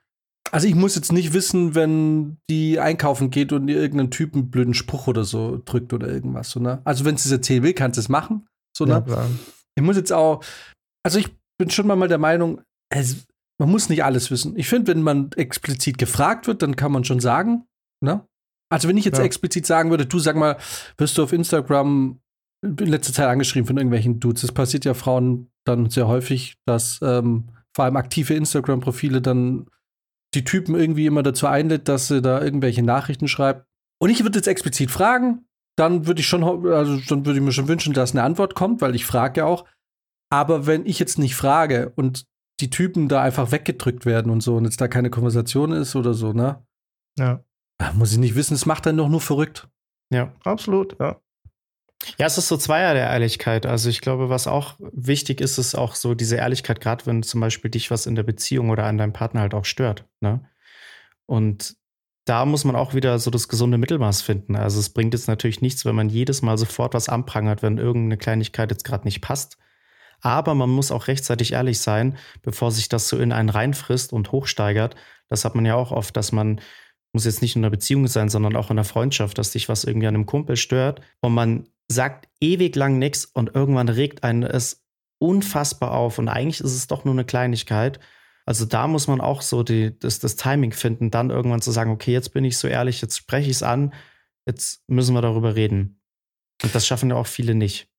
Also ich muss jetzt nicht wissen, wenn die einkaufen geht und ihr irgendeinen Typen blöden Spruch oder so drückt oder irgendwas. So, ne? Also wenn sie es erzählen will, kannst du es machen. So, ne? Ja, ich muss jetzt auch, also ich bin schon mal der Meinung, es, man muss nicht alles wissen. Ich finde, wenn man explizit gefragt wird, dann kann man schon sagen, ne? Also wenn ich jetzt ja. explizit sagen würde, du sag mal, wirst du auf Instagram in letzter Zeit angeschrieben von irgendwelchen Dudes. Das passiert ja Frauen dann sehr häufig, dass ähm, vor allem aktive Instagram-Profile dann die Typen irgendwie immer dazu einlädt, dass sie da irgendwelche Nachrichten schreibt. Und ich würde jetzt explizit fragen, dann würde ich schon, also dann würde ich mir schon wünschen, dass eine Antwort kommt, weil ich frage ja auch. Aber wenn ich jetzt nicht frage und die Typen da einfach weggedrückt werden und so und jetzt da keine Konversation ist oder so, ne? Ja. Muss ich nicht wissen, es macht dann doch nur verrückt. Ja, absolut, ja. Ja, es ist so Zweier der Ehrlichkeit. Also ich glaube, was auch wichtig ist, ist auch so diese Ehrlichkeit, gerade wenn zum Beispiel dich was in der Beziehung oder an deinem Partner halt auch stört. Ne? Und da muss man auch wieder so das gesunde Mittelmaß finden. Also es bringt jetzt natürlich nichts, wenn man jedes Mal sofort was anprangert, wenn irgendeine Kleinigkeit jetzt gerade nicht passt. Aber man muss auch rechtzeitig ehrlich sein, bevor sich das so in einen reinfrisst und hochsteigert. Das hat man ja auch oft, dass man, muss jetzt nicht in einer Beziehung sein, sondern auch in einer Freundschaft, dass dich was irgendwie an einem Kumpel stört und man sagt ewig lang nichts und irgendwann regt einen es unfassbar auf und eigentlich ist es doch nur eine Kleinigkeit. Also da muss man auch so die, das, das Timing finden, dann irgendwann zu sagen, okay, jetzt bin ich so ehrlich, jetzt spreche ich es an, jetzt müssen wir darüber reden. Und das schaffen ja auch viele nicht.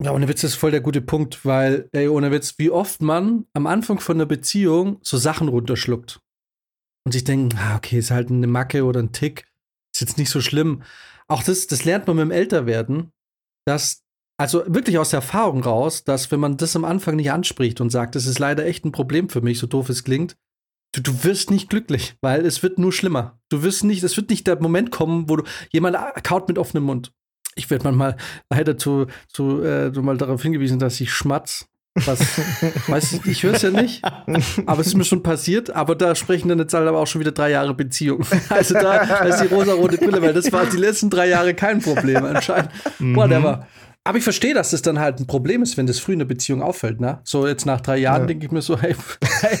Ja, ohne Witz ist voll der gute Punkt, weil, ey, ohne Witz, wie oft man am Anfang von einer Beziehung so Sachen runterschluckt und sich denkt, ah, okay, ist halt eine Macke oder ein Tick, ist jetzt nicht so schlimm. Auch das, das lernt man mit dem Älterwerden, dass, also wirklich aus der Erfahrung raus, dass wenn man das am Anfang nicht anspricht und sagt, das ist leider echt ein Problem für mich, so doof es klingt, du, du wirst nicht glücklich, weil es wird nur schlimmer. Du wirst nicht, es wird nicht der Moment kommen, wo du jemand kaut mit offenem Mund ich werde manchmal leider zu, zu äh, mal darauf hingewiesen, dass ich schmatz. Was, weiß ich, ich höre es ja nicht, aber es ist mir schon passiert. Aber da sprechen dann jetzt halt aber auch schon wieder drei Jahre Beziehung. Also da, da ist die rosa-rote Brille, weil das war die letzten drei Jahre kein Problem anscheinend. Mhm. Whatever. Aber ich verstehe, dass das dann halt ein Problem ist, wenn das früh in der Beziehung auffällt. Ne? So jetzt nach drei Jahren ja. denke ich mir so, hey, hey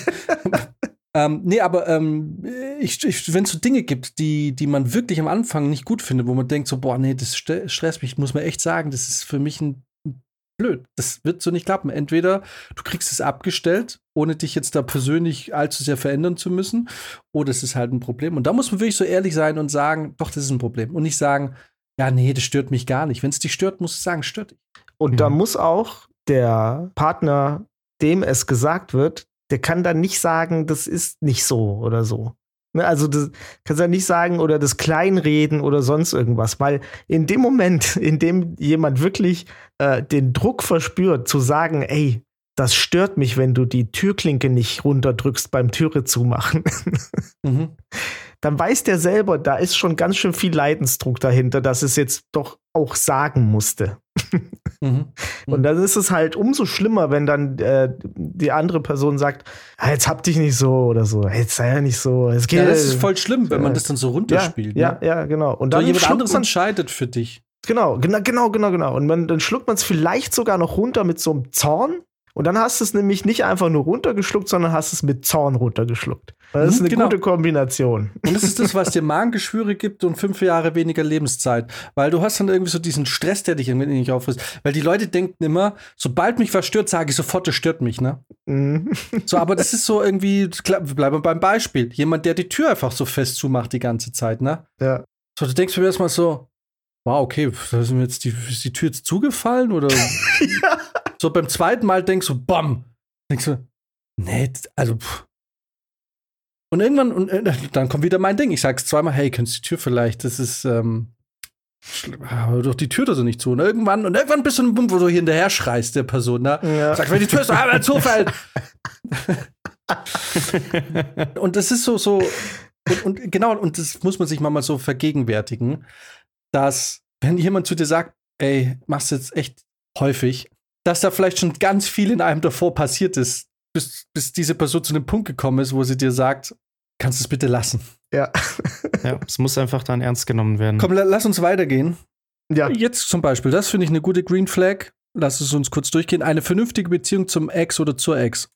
ähm, nee, aber ähm, ich, ich, wenn es so Dinge gibt, die, die man wirklich am Anfang nicht gut findet, wo man denkt, so, boah, nee, das stresst mich, muss man echt sagen, das ist für mich ein blöd. Das wird so nicht klappen. Entweder du kriegst es abgestellt, ohne dich jetzt da persönlich allzu sehr verändern zu müssen, oder es ist halt ein Problem. Und da muss man wirklich so ehrlich sein und sagen, doch, das ist ein Problem. Und nicht sagen, ja, nee, das stört mich gar nicht. Wenn es dich stört, musst du sagen, stört dich. Und mhm. da muss auch der Partner, dem es gesagt wird, der kann dann nicht sagen, das ist nicht so oder so. Ne, also das kannst ja nicht sagen oder das Kleinreden oder sonst irgendwas, weil in dem Moment, in dem jemand wirklich äh, den Druck verspürt, zu sagen, ey, das stört mich, wenn du die Türklinke nicht runterdrückst beim Türe zumachen. mhm. Dann weiß der selber, da ist schon ganz schön viel Leidensdruck dahinter, dass es jetzt doch auch sagen musste. mhm. Und dann ist es halt umso schlimmer, wenn dann äh, die andere Person sagt, ah, jetzt hab dich nicht so oder so, jetzt sei ja nicht so. Es geht, ja, das ist voll schlimm, wenn man das dann so runterspielt. Ja, ne? ja, ja, genau. Und dann so jemand anderes entscheidet für dich. Genau, genau, genau, genau, genau. Und man, dann schluckt man es vielleicht sogar noch runter mit so einem Zorn Und dann hast du es nämlich nicht einfach nur runtergeschluckt, sondern hast es mit Zorn runtergeschluckt. Das ist Mhm, eine genau. gute Kombination. Und das ist das, was dir Magengeschwüre gibt und fünf Jahre weniger Lebenszeit. Weil du hast dann irgendwie so diesen Stress, der dich irgendwie nicht auffrisst. Weil die Leute denken immer, sobald mich was stört, sage ich sofort, das stört mich, ne? Mhm. So, aber das ist so irgendwie, klar, wir bleiben beim Beispiel. Jemand, der die Tür einfach so fest zumacht die ganze Zeit, ne? Ja. So, du denkst mir erstmal so, wow, okay, da ist mir jetzt die, ist die Tür jetzt zugefallen oder so beim zweiten Mal denkst du, bam, denkst du, nee, also pff. und irgendwann und äh, dann kommt wieder mein Ding. Ich sag's zweimal, hey, könntest du die Tür vielleicht? Das ist ähm, hör doch die Tür da so nicht zu. Und irgendwann und irgendwann bist du ein Punkt, wo du hier hinterher schreist der Person, ne? Ja. Sagst, wenn die Tür ist, einmal zufällt. und das ist so, so, und, und genau, und das muss man sich mal so vergegenwärtigen, dass, wenn jemand zu dir sagt, ey, machst du jetzt echt häufig, dass da vielleicht schon ganz viel in einem davor passiert ist, bis, bis diese Person zu einem Punkt gekommen ist, wo sie dir sagt, kannst du es bitte lassen. Ja. ja, es muss einfach dann ernst genommen werden. Komm, la lass uns weitergehen. ja. Jetzt zum Beispiel, das finde ich eine gute Green Flag. Lass es uns kurz durchgehen. Eine vernünftige Beziehung zum Ex oder zur Ex.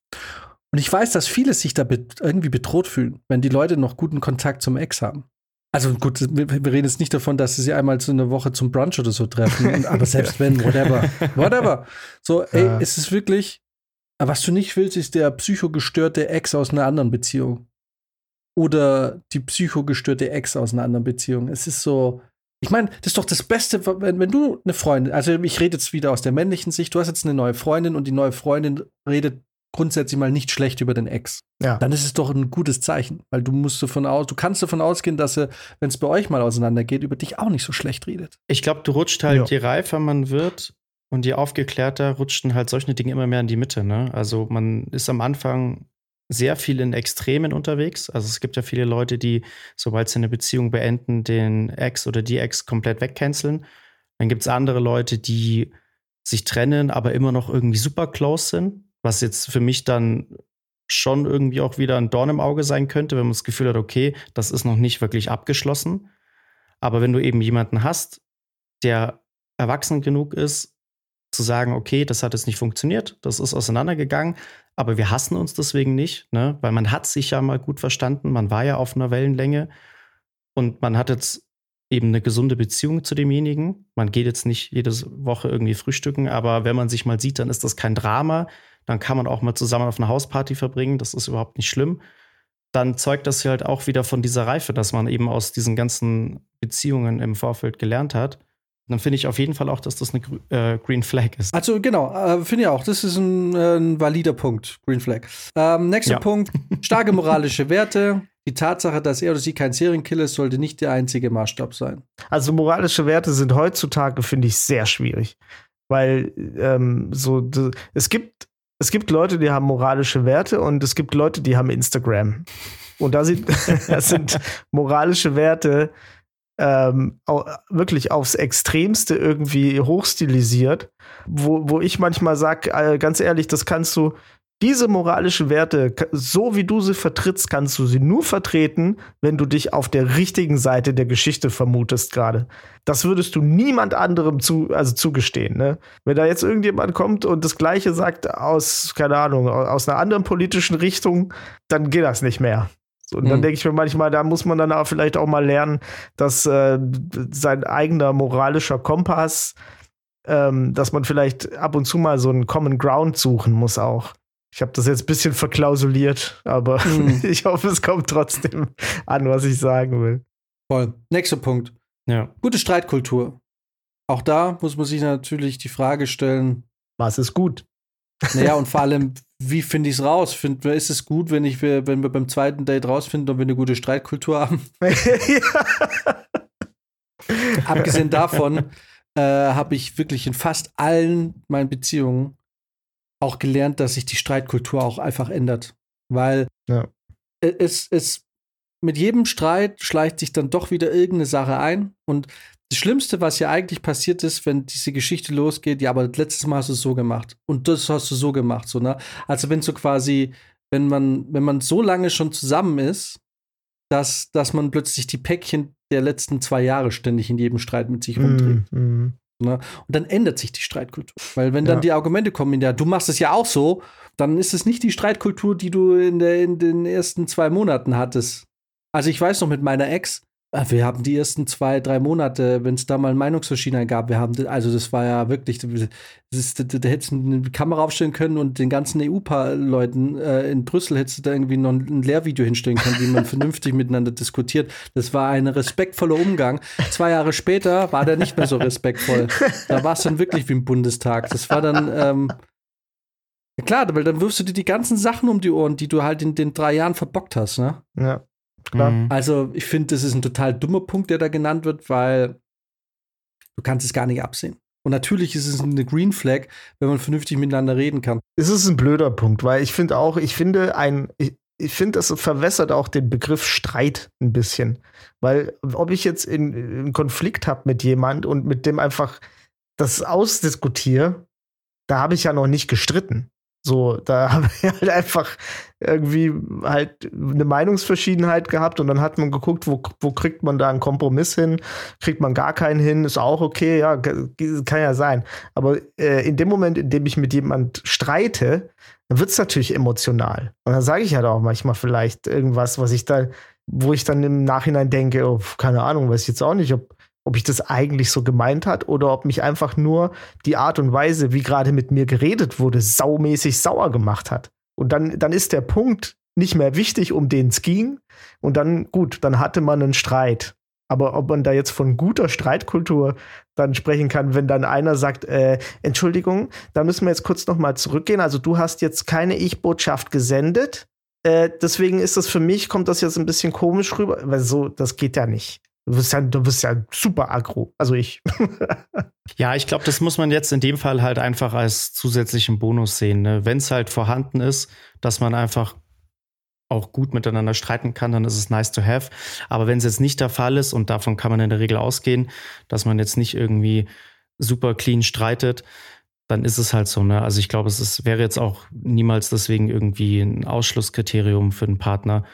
Und ich weiß, dass viele sich da bet irgendwie bedroht fühlen, wenn die Leute noch guten Kontakt zum Ex haben. Also gut, wir, wir reden jetzt nicht davon, dass sie sich einmal so eine Woche zum Brunch oder so treffen. Und, aber selbst wenn, whatever. Whatever. So, ey, Ja. es ist wirklich, was du nicht willst, ist der psychogestörte Ex aus einer anderen Beziehung. Oder die psychogestörte Ex aus einer anderen Beziehung. Es ist so, ich meine, das ist doch das Beste, wenn, wenn du eine Freundin, also ich rede jetzt wieder aus der männlichen Sicht, du hast jetzt eine neue Freundin und die neue Freundin redet grundsätzlich mal nicht schlecht über den Ex. Ja. Dann ist es doch ein gutes Zeichen, weil du musst davon aus, du kannst davon ausgehen, dass er, wenn es bei euch mal auseinandergeht, über dich auch nicht so schlecht redet. Ich glaube, du rutscht halt, Ja. je reifer man wird und je aufgeklärter, rutschen halt solche Dinge immer mehr in die Mitte. Ne? Also man ist am Anfang sehr viel in Extremen unterwegs. Also es gibt ja viele Leute, die, sobald sie eine Beziehung beenden, den Ex oder die Ex komplett wegcanceln. Dann gibt es andere Leute, die sich trennen, aber immer noch irgendwie super close sind, was jetzt für mich dann schon irgendwie auch wieder ein Dorn im Auge sein könnte, wenn man das Gefühl hat, okay, das ist noch nicht wirklich abgeschlossen. Aber wenn du eben jemanden hast, der erwachsen genug ist, zu sagen, okay, das hat jetzt nicht funktioniert, das ist auseinandergegangen, aber wir hassen uns deswegen nicht, ne? weil man hat sich ja mal gut verstanden, man war ja auf einer Wellenlänge und man hat jetzt eben eine gesunde Beziehung zu demjenigen. Man geht jetzt nicht jede Woche irgendwie frühstücken, aber wenn man sich mal sieht, dann ist das kein Drama. Dann kann man auch mal zusammen auf eine Hausparty verbringen, das ist überhaupt nicht schlimm. Dann zeugt das ja halt auch wieder von dieser Reife, dass man eben aus diesen ganzen Beziehungen im Vorfeld gelernt hat. Dann finde ich auf jeden Fall auch, dass das eine äh, Green Flag ist. Also genau, äh, finde ich auch, das ist ein, äh, ein valider Punkt, Green Flag. Ähm, nächster Ja. Punkt, starke moralische Werte. Die Tatsache, dass er oder sie kein Serienkiller ist, sollte nicht der einzige Maßstab sein. Also moralische Werte sind heutzutage, finde ich, sehr schwierig. Weil ähm, so, es gibt, es gibt Leute, die haben moralische Werte und es gibt Leute, die haben Instagram. Und da sind, das sind moralische Werte ähm, wirklich aufs Extremste irgendwie hochstilisiert, wo, wo ich manchmal sage, äh, ganz ehrlich, das kannst du, diese moralischen Werte, so wie du sie vertrittst, kannst du sie nur vertreten, wenn du dich auf der richtigen Seite der Geschichte vermutest gerade. Das würdest du niemand anderem zu, also zugestehen. Ne? Wenn da jetzt irgendjemand kommt und das Gleiche sagt aus, keine Ahnung, aus einer anderen politischen Richtung, dann geht das nicht mehr. So, Und dann Hm. denke ich mir manchmal, da muss man dann auch vielleicht auch mal lernen, dass äh, sein eigener moralischer Kompass, ähm, dass man vielleicht ab und zu mal so einen Common Ground suchen muss auch. Ich habe das jetzt ein bisschen verklausuliert, aber Hm. ich hoffe, es kommt trotzdem an, was ich sagen will. Voll. Nächster Punkt. Ja. Gute Streitkultur. Auch da muss man sich natürlich die Frage stellen, Was ist gut? naja, und vor allem, wie finde ich es raus? Find, ist es gut, wenn, ich, wenn wir beim zweiten Date rausfinden, ob wir eine gute Streitkultur haben? Abgesehen davon äh, habe ich wirklich in fast allen meinen Beziehungen auch gelernt, dass sich die Streitkultur auch einfach ändert. Weil Ja. es, es mit jedem Streit schleicht sich dann doch wieder irgendeine Sache ein. Und das Schlimmste, was ja eigentlich passiert ist, wenn diese Geschichte losgeht, ja, aber letztes Mal hast du es so gemacht und das hast du so gemacht, so, ne? Also wenn so quasi, wenn man, wenn man so lange schon zusammen ist, dass, dass man plötzlich die Päckchen der letzten zwei Jahre ständig in jedem Streit mit sich rumträgt. Mm, mm. Ne? Und dann ändert sich die Streitkultur. Weil wenn dann ja. die Argumente kommen, ja, du machst es ja auch so, dann ist es nicht die Streitkultur, die du in, der, in den ersten zwei Monaten hattest. Also ich weiß noch mit meiner Ex, wir haben die ersten zwei, drei Monate, wenn es da mal Meinungsverschiedenheit gab, wir haben, also das war ja wirklich, da, hättest du eine Kamera aufstellen können und den ganzen EU-Leuten äh, in Brüssel hättest du da irgendwie noch ein Lehrvideo hinstellen können, wie man vernünftig miteinander diskutiert. Das war ein respektvoller Umgang. Zwei Jahre später war der nicht mehr so respektvoll. Da war es dann wirklich wie im Bundestag. Das war dann, ähm, klar, weil dann wirfst du dir die ganzen Sachen um die Ohren, die du halt in den drei Jahren verbockt hast, ne? Ja. Klar. Mhm. Also, ich finde, das ist ein total dummer Punkt, der da genannt wird, weil du kannst es gar nicht absehen. Und natürlich ist es eine Green Flag, wenn man vernünftig miteinander reden kann. Es ist ein blöder Punkt, weil ich finde auch, ich finde ein, ich, ich finde, das verwässert auch den Begriff Streit ein bisschen. Weil, ob ich jetzt in, in Konflikt habe mit jemand und mit dem einfach das ausdiskutiere, da habe ich ja noch nicht gestritten. So, da haben wir halt einfach irgendwie halt eine Meinungsverschiedenheit gehabt und dann hat man geguckt, wo, wo kriegt man da einen Kompromiss hin, kriegt man gar keinen hin, ist auch okay, ja, kann ja sein. Aber äh, in dem Moment, in dem ich mit jemand streite, dann wird es natürlich emotional. Und dann sage ich halt auch manchmal vielleicht irgendwas, was ich da, wo ich dann im Nachhinein denke, oh, keine Ahnung, weiß ich jetzt auch nicht, ob ob ich das eigentlich so gemeint hat oder ob mich einfach nur die Art und Weise, wie gerade mit mir geredet wurde, saumäßig sauer gemacht hat. Und dann, dann ist der Punkt nicht mehr wichtig, um den es ging. Und dann, gut, dann hatte man einen Streit. Aber ob man da jetzt von guter Streitkultur dann sprechen kann, wenn dann einer sagt, äh, Entschuldigung, da müssen wir jetzt kurz nochmal zurückgehen. Also du hast jetzt keine Ich-Botschaft gesendet. Äh, deswegen ist das für mich, kommt das jetzt ein bisschen komisch rüber, weil so, das geht ja nicht. Du bist ja, du bist ja super aggro. Also ich. ja, ich glaube, das muss man jetzt in dem Fall halt einfach als zusätzlichen Bonus sehen. Ne? Wenn es halt vorhanden ist, dass man einfach auch gut miteinander streiten kann, dann ist es nice to have. Aber wenn es jetzt nicht der Fall ist, und davon kann man in der Regel ausgehen, dass man jetzt nicht irgendwie super clean streitet, dann ist es halt so. Ne? Also ich glaube, es ist, wäre jetzt auch niemals deswegen irgendwie ein Ausschlusskriterium für einen Partner,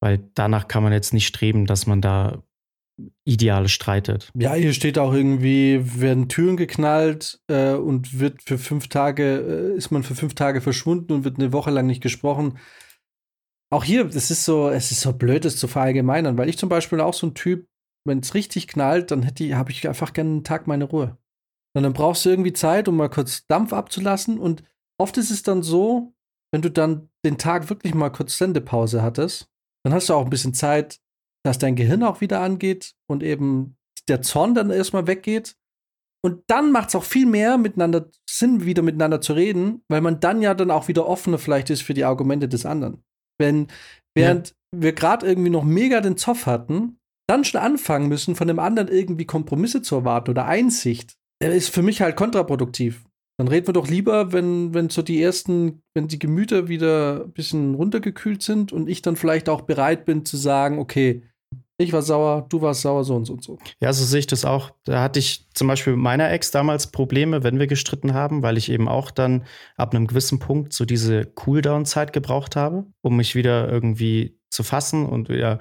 weil danach kann man jetzt nicht streben, dass man da Ideale streitet. Ja, hier steht auch irgendwie, werden Türen geknallt äh, und wird für fünf Tage, äh, ist man für fünf Tage verschwunden und wird eine Woche lang nicht gesprochen. Auch hier, das ist so, es ist so blöd, das zu verallgemeinern, weil ich zum Beispiel auch so ein Typ, wenn es richtig knallt, dann hätte habe ich einfach gerne einen Tag meine Ruhe. Und dann brauchst du irgendwie Zeit, um mal kurz Dampf abzulassen. Und oft ist es dann so, wenn du dann den Tag wirklich mal kurz Sendepause hattest, dann hast du auch ein bisschen Zeit, dass dein Gehirn auch wieder angeht und eben der Zorn dann erstmal weggeht. Und dann macht es auch viel mehr miteinander Sinn, wieder miteinander zu reden, weil man dann ja dann auch wieder offener vielleicht ist für die Argumente des anderen. Wenn, während ja. wir gerade irgendwie noch mega den Zoff hatten, dann schon anfangen müssen, von dem anderen irgendwie Kompromisse zu erwarten oder Einsicht, ist für mich halt kontraproduktiv. Dann reden wir doch lieber, wenn, wenn so die ersten, wenn die Gemüter wieder ein bisschen runtergekühlt sind und ich dann vielleicht auch bereit bin zu sagen, okay, ich war sauer, du warst sauer, so und so und so. Ja, so sehe ich das auch. Da hatte ich zum Beispiel mit meiner Ex damals Probleme, wenn wir gestritten haben, weil ich eben auch dann ab einem gewissen Punkt so diese Cooldown-Zeit gebraucht habe, um mich wieder irgendwie zu fassen und wieder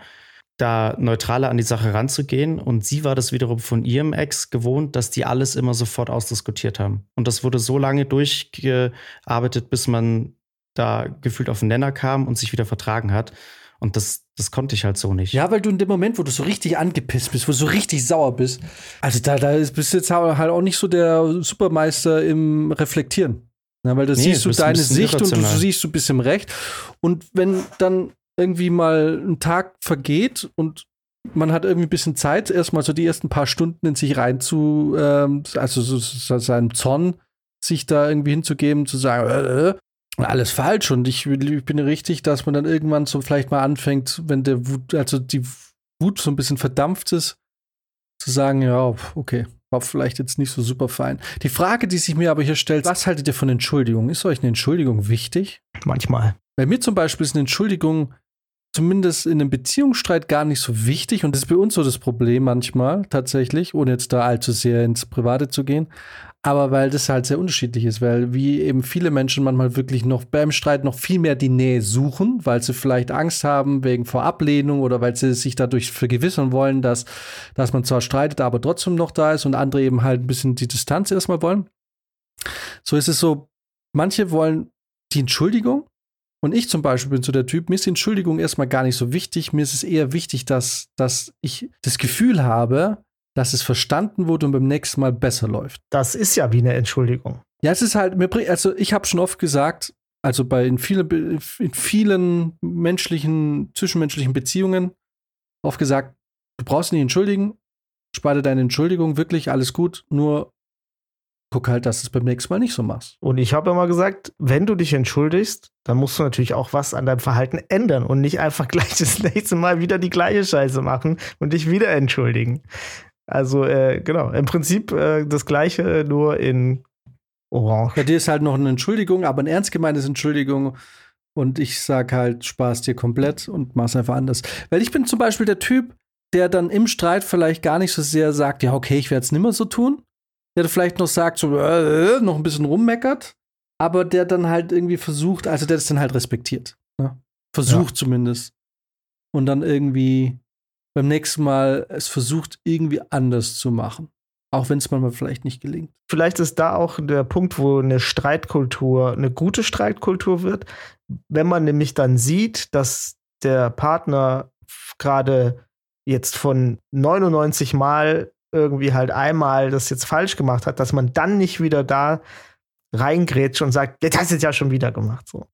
da neutraler an die Sache ranzugehen. Und sie war das wiederum von ihrem Ex gewohnt, dass die alles immer sofort ausdiskutiert haben. Und das wurde so lange durchgearbeitet, bis man da gefühlt auf den Nenner kam und sich wieder vertragen hat. Und das, das konnte ich halt so nicht. Ja, weil du in dem Moment, wo du so richtig angepisst bist, wo du so richtig sauer bist, also da, da bist du jetzt halt auch nicht so der Supermeister im Reflektieren. Ja, weil da nee, siehst du deine Sicht und du siehst du bist im Recht. Und wenn dann irgendwie mal ein Tag vergeht und man hat irgendwie ein bisschen Zeit, erstmal so die ersten paar Stunden in sich rein zu, ähm, also so, so seinem Zorn sich da irgendwie hinzugeben, zu sagen, äh, äh alles falsch und ich, ich bin richtig, dass man dann irgendwann so vielleicht mal anfängt, wenn der Wut, also die Wut so ein bisschen verdampft ist, zu sagen, ja, okay, war vielleicht jetzt nicht so super fein. Die Frage, die sich mir aber hier stellt, was haltet ihr von Entschuldigung? Ist euch eine Entschuldigung wichtig? Manchmal. Bei mir zum Beispiel ist eine Entschuldigung zumindest in einem Beziehungsstreit gar nicht so wichtig und das ist bei uns so das Problem manchmal tatsächlich, ohne jetzt da allzu sehr ins Private zu gehen. Aber weil das halt sehr unterschiedlich ist, weil wie eben viele Menschen manchmal wirklich noch beim Streit noch viel mehr die Nähe suchen, weil sie vielleicht Angst haben wegen Vorablehnung oder weil sie sich dadurch vergewissern wollen, dass, dass man zwar streitet, aber trotzdem noch da ist und andere eben halt ein bisschen die Distanz erstmal wollen. So ist es so, manche wollen die Entschuldigung und ich zum Beispiel bin so der Typ, mir ist die Entschuldigung erstmal gar nicht so wichtig. Mir ist es eher wichtig, dass, dass ich das Gefühl habe, dass es verstanden wurde und beim nächsten Mal besser läuft. Das ist ja wie eine Entschuldigung. Ja, es ist halt, also ich habe schon oft gesagt, also bei in, viele, in vielen menschlichen, zwischenmenschlichen Beziehungen oft gesagt, du brauchst nicht entschuldigen, spare deine Entschuldigung, wirklich alles gut, nur guck halt, dass du es beim nächsten Mal nicht so machst. Und ich habe immer gesagt, wenn du dich entschuldigst, dann musst du natürlich auch was an deinem Verhalten ändern und nicht einfach gleich das nächste Mal wieder die gleiche Scheiße machen und dich wieder entschuldigen. Also, äh, genau, im Prinzip äh, das Gleiche, nur in Orange. Bei dir ist halt noch eine Entschuldigung, aber eine ernst gemeinte Entschuldigung. Und ich sag halt, Spaß dir komplett und mach's einfach anders. Weil ich bin zum Beispiel der Typ, der dann im Streit vielleicht gar nicht so sehr sagt, ja, okay, ich werde es nimmer so tun. Der vielleicht noch sagt, so, äh, noch ein bisschen rummeckert, aber der dann halt irgendwie versucht, also der das dann halt respektiert. Ne? Versucht ja. zumindest. Und dann irgendwie beim nächsten Mal es versucht, irgendwie anders zu machen. Auch wenn es manchmal vielleicht nicht gelingt. Vielleicht ist da auch der Punkt, wo eine Streitkultur eine gute Streitkultur wird, wenn man nämlich dann sieht, dass der Partner gerade jetzt von 99 Mal irgendwie halt einmal das jetzt falsch gemacht hat, dass man dann nicht wieder da reingrätscht und sagt, jetzt hast du es ja schon wieder gemacht. So.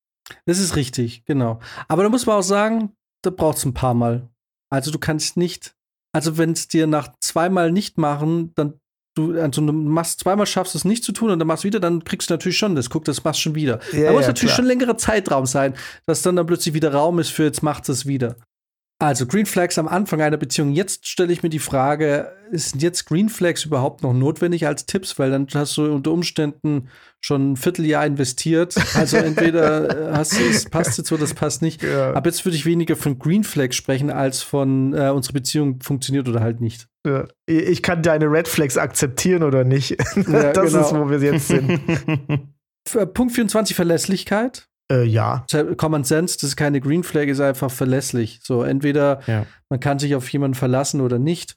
Das ist richtig, genau. Aber da muss man auch sagen, da braucht es ein paar Mal. Also du kannst nicht, also wenn es dir nach zweimal nicht machen, dann du, also du machst zweimal schaffst es nicht zu tun und dann machst du wieder, dann kriegst du natürlich schon das, guck, das machst du schon wieder. Ja, da muss ja, natürlich klar. schon längerer Zeitraum sein, dass dann dann plötzlich wieder Raum ist für jetzt macht es wieder. Also Green Flags am Anfang einer Beziehung. Jetzt stelle ich mir die Frage, ist jetzt Green Flags überhaupt noch notwendig als Tipps? Weil dann hast du unter Umständen schon ein Vierteljahr investiert. Also entweder hast du es passt jetzt oder das passt nicht. Ja. Aber jetzt würde ich weniger von Green Flags sprechen, als von äh, unsere Beziehung funktioniert oder halt nicht. Ja. Ich kann deine Red Flags akzeptieren oder nicht. Ja, das genau. ist, wo wir jetzt sind. Punkt 24, Verlässlichkeit. Äh, ja. Common Sense, das ist keine Green Flag, ist einfach verlässlich. So, entweder ja. man kann sich auf jemanden verlassen oder nicht.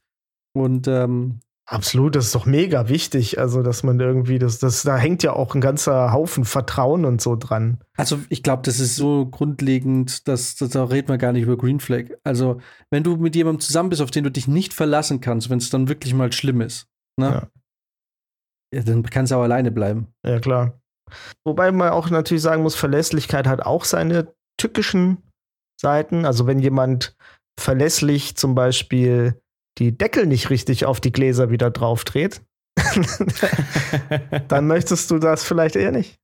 Und ähm, Absolut, das ist doch mega wichtig. Also, dass man irgendwie, das, das, da hängt ja auch ein ganzer Haufen Vertrauen und so dran. Also, ich glaube, das ist so grundlegend, dass, dass da redet man gar nicht über Green Flag. Also, wenn du mit jemandem zusammen bist, auf den du dich nicht verlassen kannst, wenn es dann wirklich mal schlimm ist, ne? Ja. ja dann kannst du auch alleine bleiben. Ja, klar. Wobei man auch natürlich sagen muss, Verlässlichkeit hat auch seine tückischen Seiten. Also wenn jemand verlässlich zum Beispiel die Deckel nicht richtig auf die Gläser wieder drauf dreht, dann möchtest du das vielleicht eher nicht.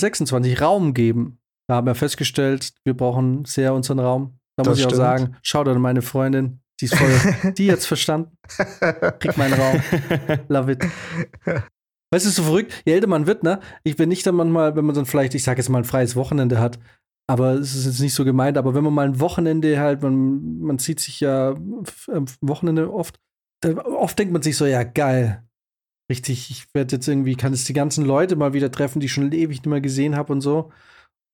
26 hm. Raum geben. Da haben wir festgestellt, wir brauchen sehr unseren Raum. Da das muss ich stimmt. auch sagen, schau an meine Freundin, die ist voll, die jetzt verstanden. Krieg meinen Raum. Love it. Weißt du, so verrückt, je älter man wird, ne? Ich bin nicht dann manchmal, wenn man dann vielleicht, ich sage jetzt mal, ein freies Wochenende hat, aber es ist jetzt nicht so gemeint, aber wenn man mal ein Wochenende halt, man, man zieht sich ja am Wochenende oft, oft denkt man sich so, ja, geil. Richtig, ich werde jetzt irgendwie, kann jetzt die ganzen Leute mal wieder treffen, die ich schon ewig nicht mehr gesehen habe und so.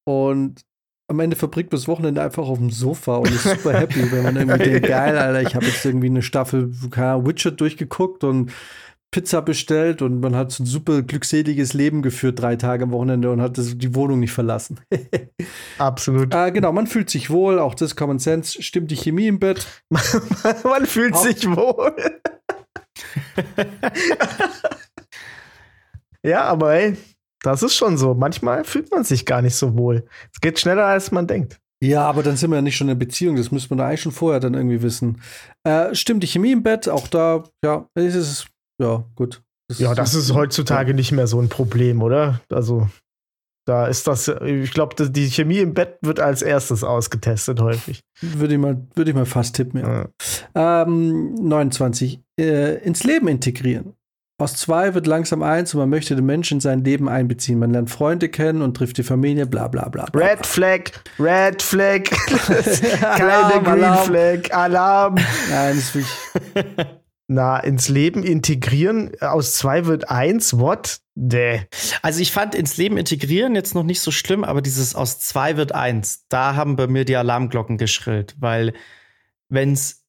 Und am Ende verbringt man das Wochenende einfach auf dem Sofa und ist super happy, wenn man irgendwie denkt, geil, Alter, ich habe jetzt irgendwie eine Staffel Witcher durchgeguckt und Pizza bestellt und man hat so ein super glückseliges Leben geführt, drei Tage am Wochenende und hat das, die Wohnung nicht verlassen. Absolut. Äh, genau, man fühlt sich wohl, auch das Common Sense, stimmt die Chemie im Bett. man fühlt auch. sich wohl. ja, aber ey, das ist schon so. Manchmal fühlt man sich gar nicht so wohl. Es geht schneller, als man denkt. Ja, aber dann sind wir ja nicht schon in einer Beziehung. Das müsste man da eigentlich schon vorher dann irgendwie wissen. Äh, stimmt die Chemie im Bett? Auch da, ja, ist es ja, gut. Das ja, das ist heutzutage nicht mehr so ein Problem, oder? Also, da ist das, ich glaube, die Chemie im Bett wird als erstes ausgetestet häufig. Würde ich mal, würde ich mal fast tippen, ja. ja. Ähm, 29. Äh, ins Leben integrieren. Aus zwei wird langsam eins und man möchte den Menschen in sein Leben einbeziehen. Man lernt Freunde kennen und trifft die Familie, bla bla bla. bla. Red Flag, Red Flag. Keine Alarm, Green Alarm. Flag, Alarm. Nein, das ist wirklich. Na, ins Leben integrieren, aus zwei wird eins, what? Däh. Also ich fand ins Leben integrieren jetzt noch nicht so schlimm, aber dieses aus zwei wird eins, da haben bei mir die Alarmglocken geschrillt, weil wenn es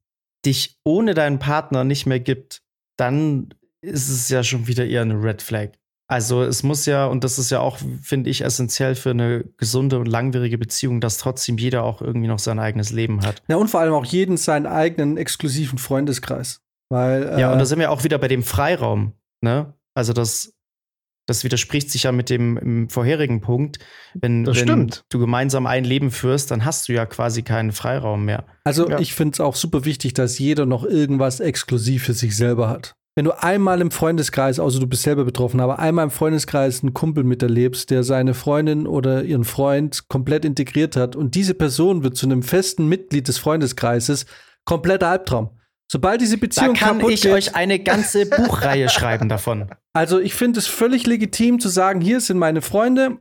dich ohne deinen Partner nicht mehr gibt, dann ist es ja schon wieder eher eine Red Flag. Also es muss ja, und das ist ja auch, finde ich, essentiell für eine gesunde und langwierige Beziehung, dass trotzdem jeder auch irgendwie noch sein eigenes Leben hat. Ja, und vor allem auch jeden seinen eigenen exklusiven Freundeskreis. Weil, äh, ja, und da sind wir auch wieder bei dem Freiraum, ne? Also das, das widerspricht sich ja mit dem im vorherigen Punkt. Wenn, Das wenn stimmt. du gemeinsam ein Leben führst, dann hast du ja quasi keinen Freiraum mehr. Also Ja. ich finde es auch super wichtig, dass jeder noch irgendwas exklusiv für sich selber hat. Wenn du einmal im Freundeskreis, also du bist selber betroffen, aber einmal im Freundeskreis einen Kumpel miterlebst, der seine Freundin oder ihren Freund komplett integriert hat und diese Person wird zu einem festen Mitglied des Freundeskreises, kompletter Albtraum. Sobald diese Da Beziehung kann kaputt ich geht, euch eine ganze Buchreihe schreiben davon. also ich finde es völlig legitim zu sagen, hier sind meine Freunde,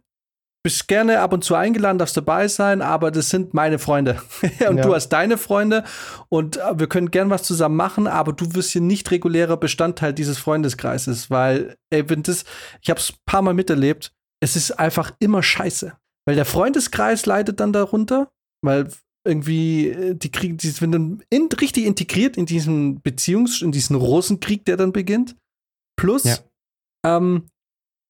bist gerne ab und zu eingeladen, darfst dabei sein, aber das sind meine Freunde. und Ja. du hast deine Freunde und äh, wir können gern was zusammen machen, aber du wirst hier nicht regulärer Bestandteil dieses Freundeskreises, weil, ey, wenn das, ich habe es ein paar Mal miterlebt, es ist einfach immer scheiße. Weil der Freundeskreis leidet dann darunter, weil irgendwie äh, die kriegen, die sind dann in, richtig integriert in diesen Beziehungs-, in diesen Rosenkrieg, der dann beginnt. Plus, Ja. ähm,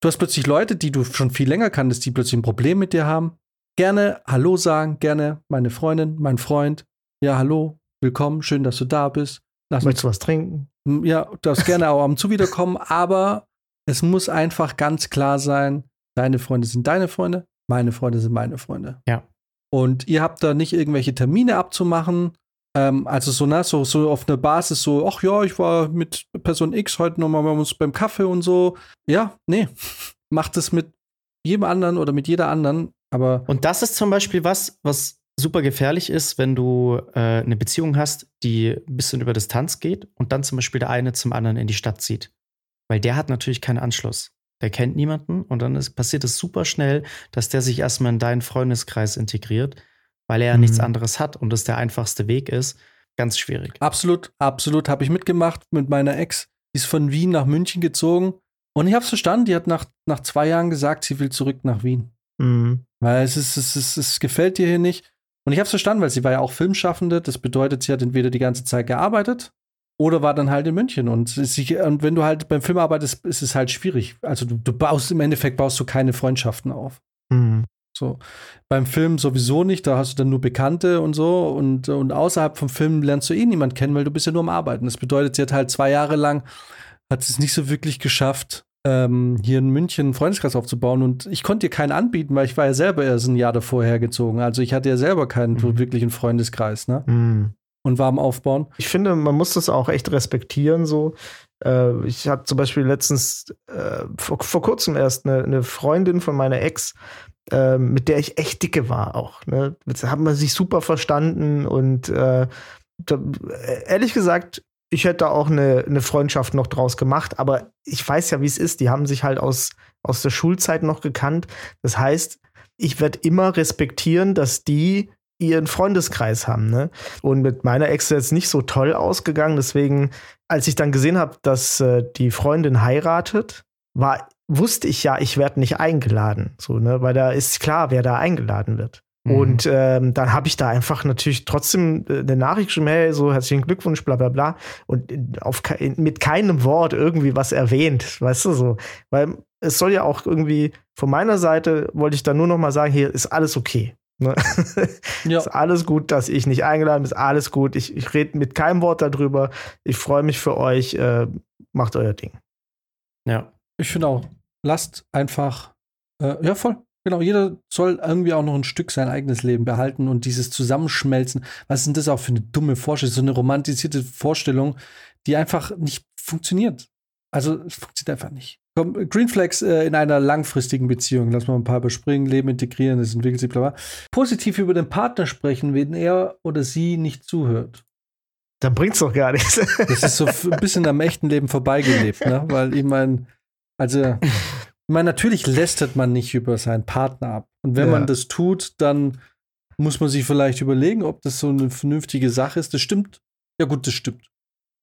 du hast plötzlich Leute, die du schon viel länger kanntest, die plötzlich ein Problem mit dir haben. Gerne Hallo sagen, gerne meine Freundin, mein Freund. Ja, hallo, willkommen, schön, dass du da bist. Lass Möchtest du was trinken? ja, du darfst gerne auch am zu wiederkommen, aber es muss einfach ganz klar sein, deine Freunde sind deine Freunde, meine Freunde sind meine Freunde. Ja. Und ihr habt da nicht irgendwelche Termine abzumachen. Ähm, also so, na, so, so auf einer Basis, so, ach ja, ich war mit Person X heute nochmal bei uns beim Kaffee und so. Ja, nee. Macht es mit jedem anderen oder mit jeder anderen. Aber Und das ist zum Beispiel was, was super gefährlich ist, wenn du äh, eine Beziehung hast, die ein bisschen über Distanz geht und dann zum Beispiel der eine zum anderen in die Stadt zieht. Weil der hat natürlich keinen Anschluss. Der kennt niemanden und dann ist, passiert es super schnell, dass der sich erstmal in deinen Freundeskreis integriert, weil er ja Mhm. nichts anderes hat und das der einfachste Weg ist. Ganz schwierig. absolut, absolut habe ich mitgemacht mit meiner Ex. Die ist von Wien nach München gezogen. Und ich habe es verstanden, die hat nach, nach zwei Jahren gesagt, sie will zurück nach Wien. Mhm. Weil es, ist, es, ist, es gefällt dir hier nicht. Und ich habe es verstanden, weil sie war ja auch Filmschaffende. Das bedeutet, sie hat entweder die ganze Zeit gearbeitet oder war dann halt in München. Und, sie, und wenn du halt beim Film arbeitest, ist es halt schwierig. Also du, du baust im Endeffekt baust du keine Freundschaften auf. Mhm. So. Beim Film sowieso nicht, da hast du dann nur Bekannte und so. Und, und außerhalb vom Film lernst du eh niemanden kennen, weil du bist ja nur am Arbeiten. Das bedeutet, sie hat halt zwei Jahre lang, hat es nicht so wirklich geschafft, ähm, hier in München einen Freundeskreis aufzubauen. Und ich konnte ihr keinen anbieten, weil ich war ja selber erst ein Jahr davor hergezogen. Also ich hatte ja selber keinen Mhm. wirklichen Freundeskreis, ne? Mhm. Und war am Aufbauen. Ich finde, man muss das auch echt respektieren. So, äh, ich hatte zum Beispiel letztens äh, vor, vor kurzem erst eine, eine Freundin von meiner Ex, äh, mit der ich echt dicke war auch. Ne? Jetzt haben wir sich super verstanden und äh, da, ehrlich gesagt, ich hätte auch eine, eine Freundschaft noch draus gemacht, aber ich weiß ja, wie es ist. Die haben sich halt aus, aus der Schulzeit noch gekannt. Das heißt, ich werde immer respektieren, dass die ihren Freundeskreis haben. Ne? Und mit meiner Ex ist jetzt nicht so toll ausgegangen. Deswegen, als ich dann gesehen habe, dass äh, die Freundin heiratet, war, wusste ich ja, ich werde nicht eingeladen. So, ne? Weil da ist klar, wer da eingeladen wird. Mhm. Und ähm, dann habe ich da einfach natürlich trotzdem äh, eine Nachricht geschrieben, hey, so herzlichen Glückwunsch, bla bla bla. Und auf, mit keinem Wort irgendwie was erwähnt, weißt du so. Weil es soll ja auch irgendwie, von meiner Seite wollte ich da nur noch mal sagen, hier ist alles okay. Ne? Ja. Ist alles gut, dass ich nicht eingeladen bin, ist alles gut. Ich, ich rede mit keinem Wort darüber. Ich freue mich für euch. Äh, macht euer Ding. Ja. Ich finde auch, lasst einfach, äh, ja, voll. Genau, jeder soll irgendwie auch noch ein Stück sein eigenes Leben behalten und dieses Zusammenschmelzen. Was ist denn das auch für eine dumme Vorstellung? So eine romantisierte Vorstellung, die einfach nicht funktioniert. Also, es funktioniert einfach nicht. Komm, Green Flags äh, in einer langfristigen Beziehung, lass mal ein paar überspringen, Leben integrieren, das entwickelt sich, bla bla. Positiv über den Partner sprechen, wenn er oder sie nicht zuhört. Dann bringt's doch gar nichts. Das ist so ein bisschen am echten Leben vorbeigelebt, ne? Weil ich meine, also, ich meine, natürlich lästert man nicht über seinen Partner ab. Und wenn Ja. man das tut, dann muss man sich vielleicht überlegen, ob das so eine vernünftige Sache ist. Das stimmt. Ja, gut, das stimmt.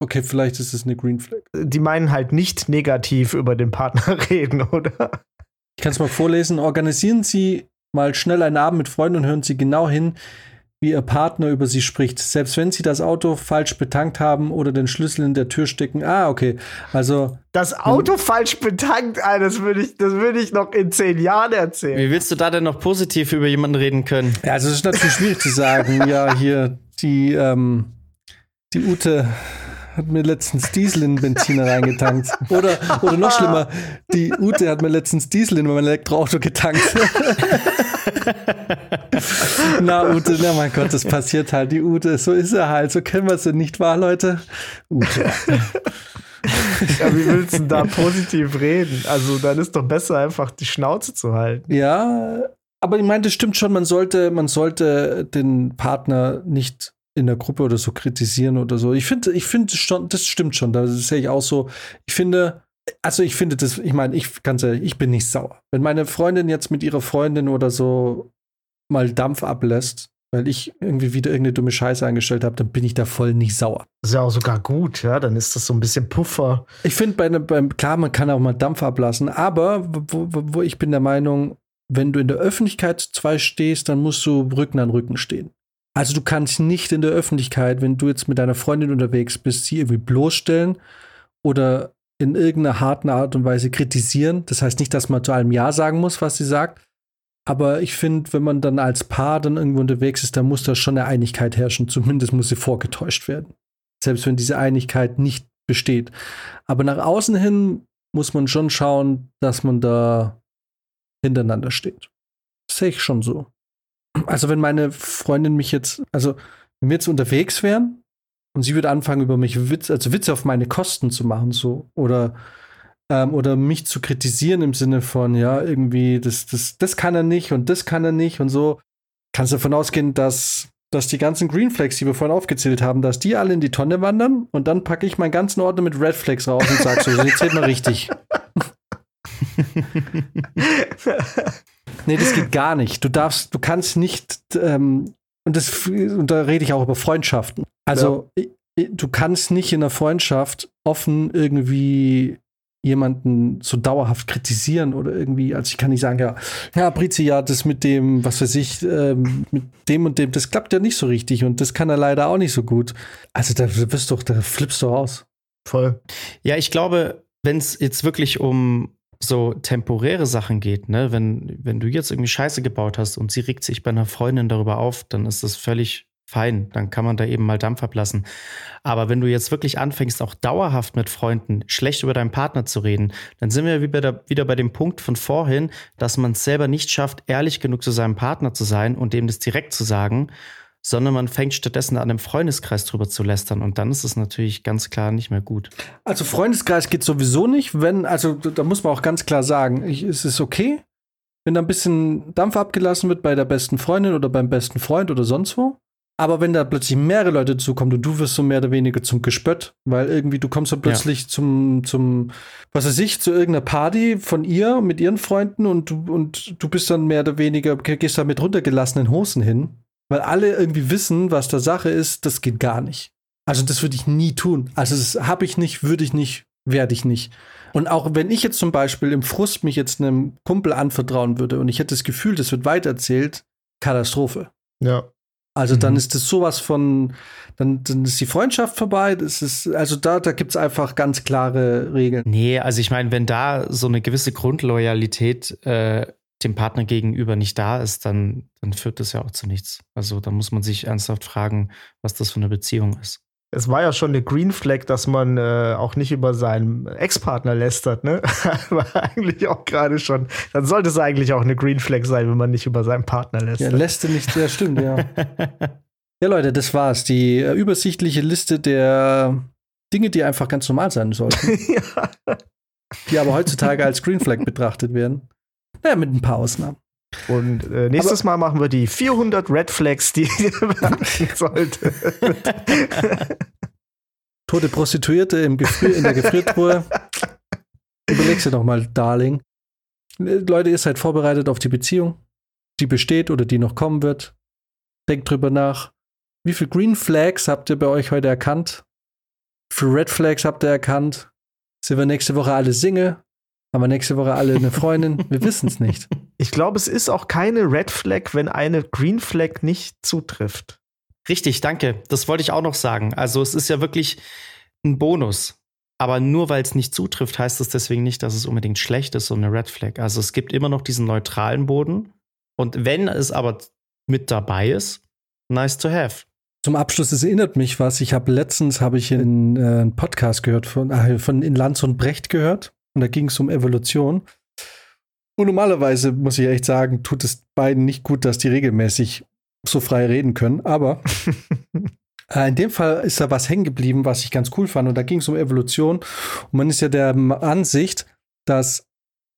Okay, vielleicht ist es eine Green Flag. Die meinen halt nicht negativ über den Partner reden, oder? Ich kann es mal vorlesen. Organisieren Sie mal schnell einen Abend mit Freunden und hören Sie genau hin, wie Ihr Partner über Sie spricht. Selbst wenn Sie das Auto falsch betankt haben oder den Schlüssel in der Tür stecken. Ah, okay. Also. Das Auto falsch betankt, ah, das würde ich, das würde ich noch in zehn Jahren erzählen. Wie willst du da denn noch positiv über jemanden reden können? Ja, also es ist natürlich schwierig zu sagen. Ja, hier, die, ähm, die Ute hat mir letztens Diesel in den Benziner reingetankt. Oder, oder noch schlimmer, die Ute hat mir letztens Diesel in mein Elektroauto getankt. na, Ute, na mein Gott, das passiert halt. Die Ute, so ist er halt. So kennen wir sie nicht wahr, Leute? Ute. Ja, wie willst du da positiv reden? Also, dann ist doch besser, einfach die Schnauze zu halten. Ja, aber ich meine, das stimmt schon, man sollte, man sollte den Partner nicht in der Gruppe oder so kritisieren oder so. Ich finde, ich finde schon, das stimmt schon. Das sehe ich auch so. Ich finde, also ich finde das, ich meine, ich kann ehrlich, ich bin nicht sauer. Wenn meine Freundin jetzt mit ihrer Freundin oder so mal Dampf ablässt, weil ich irgendwie wieder irgendeine dumme Scheiße eingestellt habe, dann bin ich da voll nicht sauer. Das ist ja auch sogar gut, ja. Dann ist das so ein bisschen Puffer. Ich finde, bei, beim, klar, man kann auch mal Dampf ablassen, aber wo, wo, wo ich bin der Meinung, wenn du in der Öffentlichkeit zwei stehst, dann musst du Rücken an Rücken stehen. Also du kannst nicht in der Öffentlichkeit, wenn du jetzt mit deiner Freundin unterwegs bist, sie irgendwie bloßstellen oder in irgendeiner harten Art und Weise kritisieren. Das heißt nicht, dass man zu allem Ja sagen muss, was sie sagt. Aber ich finde, wenn man dann als Paar dann irgendwo unterwegs ist, dann muss da schon eine Einigkeit herrschen. Zumindest muss sie vorgetäuscht werden. Selbst wenn diese Einigkeit nicht besteht. Aber nach außen hin muss man schon schauen, dass man da hintereinander steht. Das sehe ich schon so. Also wenn meine Freundin mich jetzt, also wenn wir jetzt unterwegs wären und sie würde anfangen über mich Witz, also Witze auf meine Kosten zu machen, so oder ähm, oder mich zu kritisieren im Sinne von ja irgendwie das das das kann er nicht und das kann er nicht und so, kannst du davon ausgehen, dass dass die ganzen Green Flags, die wir vorhin aufgezählt haben, dass die alle in die Tonne wandern und dann packe ich meinen ganzen Ordner mit Red Flags raus und sage so, jetzt zählt mal richtig. nee, das geht gar nicht. Du darfst, du kannst nicht, ähm, und, das, und da rede ich auch über Freundschaften. Also, ja. du kannst nicht in einer Freundschaft offen irgendwie jemanden so dauerhaft kritisieren oder irgendwie, also ich kann nicht sagen, ja, ja, Brizi, ja, das mit dem, was weiß ich, ähm, mit dem und dem, das klappt ja nicht so richtig und das kann er leider auch nicht so gut. Also da wirst du doch, da flippst du aus. Voll. Ja, ich glaube, wenn es jetzt wirklich um so temporäre Sachen geht, ne, wenn, wenn du jetzt irgendwie Scheiße gebaut hast und sie regt sich bei einer Freundin darüber auf, dann ist das völlig fein. Dann kann man da eben mal Dampf ablassen. Aber wenn du jetzt wirklich anfängst, auch dauerhaft mit Freunden schlecht über deinen Partner zu reden, dann sind wir wieder bei dem Punkt von vorhin, dass man es selber nicht schafft, ehrlich genug zu seinem Partner zu sein und dem das direkt zu sagen sondern man fängt stattdessen an, im Freundeskreis drüber zu lästern. Und dann ist es natürlich ganz klar nicht mehr gut. Also Freundeskreis geht sowieso nicht, wenn, also da muss man auch ganz klar sagen, ich, es ist okay, wenn da ein bisschen Dampf abgelassen wird bei der besten Freundin oder beim besten Freund oder sonst wo. Aber wenn da plötzlich mehrere Leute zukommen und du wirst so mehr oder weniger zum Gespött, weil irgendwie du kommst so plötzlich ja. zum, zum, was weiß ich, zu irgendeiner Party von ihr mit ihren Freunden und du, und du bist dann mehr oder weniger, gehst da mit runtergelassenen Hosen hin weil alle irgendwie wissen, was da Sache ist, das geht gar nicht. Also das würde ich nie tun. Also das habe ich nicht, würde ich nicht, werde ich nicht. Und auch wenn ich jetzt zum Beispiel im Frust mich jetzt einem Kumpel anvertrauen würde und ich hätte das Gefühl, das wird weitererzählt, Katastrophe. Ja. Also mhm. dann ist das sowas von, dann, dann ist die Freundschaft vorbei. Das ist, also da, da gibt es einfach ganz klare Regeln. Nee, also ich meine, wenn da so eine gewisse Grundloyalität äh, dem Partner gegenüber nicht da ist, dann, dann führt das ja auch zu nichts. Also da muss man sich ernsthaft fragen, was das für eine Beziehung ist. Es war ja schon eine Green Flag, dass man äh, auch nicht über seinen Ex-Partner lästert, ne? war eigentlich auch gerade schon. Dann sollte es eigentlich auch eine Green Flag sein, wenn man nicht über seinen Partner lästert. Ja, lässt nicht, ja, stimmt, ja. ja, Leute, das war's. Die äh, übersichtliche Liste der Dinge, die einfach ganz normal sein sollten. ja. Die aber heutzutage als Green Flag betrachtet werden. Ja, mit ein paar Ausnahmen. Und äh, nächstes Aber Mal machen wir die 400 Red Flags, die beachten sollte. Tote Prostituierte im Gefrier in der Gefriertruhe. Überlegst dir doch mal, Darling. Leute, ihr seid vorbereitet auf die Beziehung, die besteht oder die noch kommen wird. Denkt drüber nach. Wie viele Green Flags habt ihr bei euch heute erkannt? Für Red Flags habt ihr erkannt. Sind wir nächste Woche alle Single? Haben wir nächste Woche alle eine Freundin? Wir wissen es nicht. Ich glaube, es ist auch keine Red Flag, wenn eine Green Flag nicht zutrifft. Richtig, danke. Das wollte ich auch noch sagen. Also es ist ja wirklich ein Bonus. Aber nur weil es nicht zutrifft, heißt es deswegen nicht, dass es unbedingt schlecht ist, so eine Red Flag. Also es gibt immer noch diesen neutralen Boden. Und wenn es aber mit dabei ist, nice to have. Zum Abschluss, es erinnert mich was. Ich habe letztens habe ich in, äh, einen Podcast gehört von, äh, von in Lanz und Brecht gehört. Und da ging es um Evolution. Und normalerweise muss ich echt sagen, tut es beiden nicht gut, dass die regelmäßig so frei reden können. Aber äh, in dem Fall ist da was hängen geblieben, was ich ganz cool fand. Und da ging es um Evolution. Und man ist ja der Ansicht, dass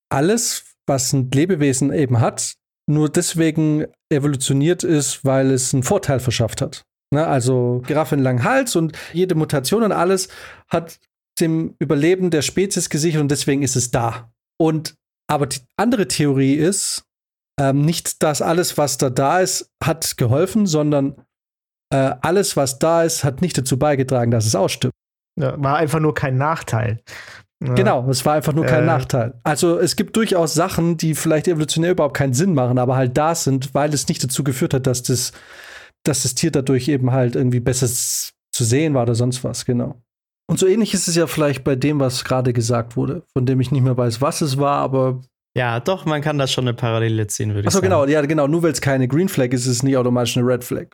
alles, was ein Lebewesen eben hat, nur deswegen evolutioniert ist, weil es einen Vorteil verschafft hat. Ne? Also Giraffe einen langen Hals und jede Mutation und alles hat dem Überleben der Spezies gesichert und deswegen ist es da. Und aber die andere Theorie ist, ähm, nicht, dass alles, was da da ist, hat geholfen, sondern äh, alles, was da ist, hat nicht dazu beigetragen, dass es ausstirbt. Ja, war einfach nur kein Nachteil. Genau, es war einfach nur kein äh. Nachteil. Also es gibt durchaus Sachen, die vielleicht evolutionär überhaupt keinen Sinn machen, aber halt da sind, weil es nicht dazu geführt hat, dass das, dass das Tier dadurch eben halt irgendwie besser zu sehen war oder sonst was, genau. Und so ähnlich ist es ja vielleicht bei dem, was gerade gesagt wurde, von dem ich nicht mehr weiß, was es war, aber. Ja, doch, man kann da schon eine Parallele ziehen, würde ich Achso, sagen. genau, ja, genau. Nur weil es keine Green Flag ist, ist es nicht automatisch eine Red Flag.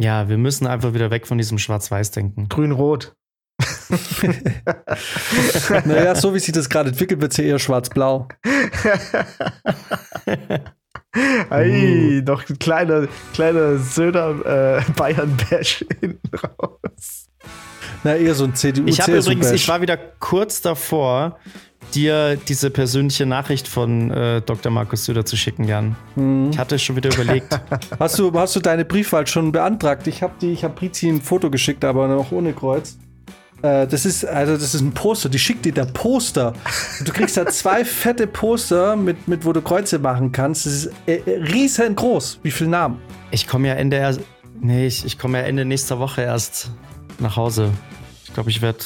Ja, wir müssen einfach wieder weg von diesem Schwarz-Weiß-Denken. Grün-Rot. naja, so wie sich das gerade entwickelt, wird es ja eher schwarz-blau. Ei, uh. noch ein kleiner, kleiner Söder äh, Bayern-Bash hinten raus. Na, eher so ein CDU. Ich habe übrigens, ich war wieder kurz davor, dir diese persönliche Nachricht von äh, Dr. Markus Söder zu schicken, Jan. Mhm. Ich hatte schon wieder überlegt. hast, du, hast du deine Briefwahl schon beantragt? Ich habe habe Prizi ein Foto geschickt, aber noch ohne Kreuz. Äh, das ist, also das ist ein Poster, die schickt dir der Poster. Du kriegst da zwei fette Poster, mit, mit wo du Kreuze machen kannst. Das ist äh, äh riesengroß. Wie viele Namen? Ich komme ja Ende Nee, ich, ich komme ja Ende nächster Woche erst nach Hause. Ich glaube, ich werde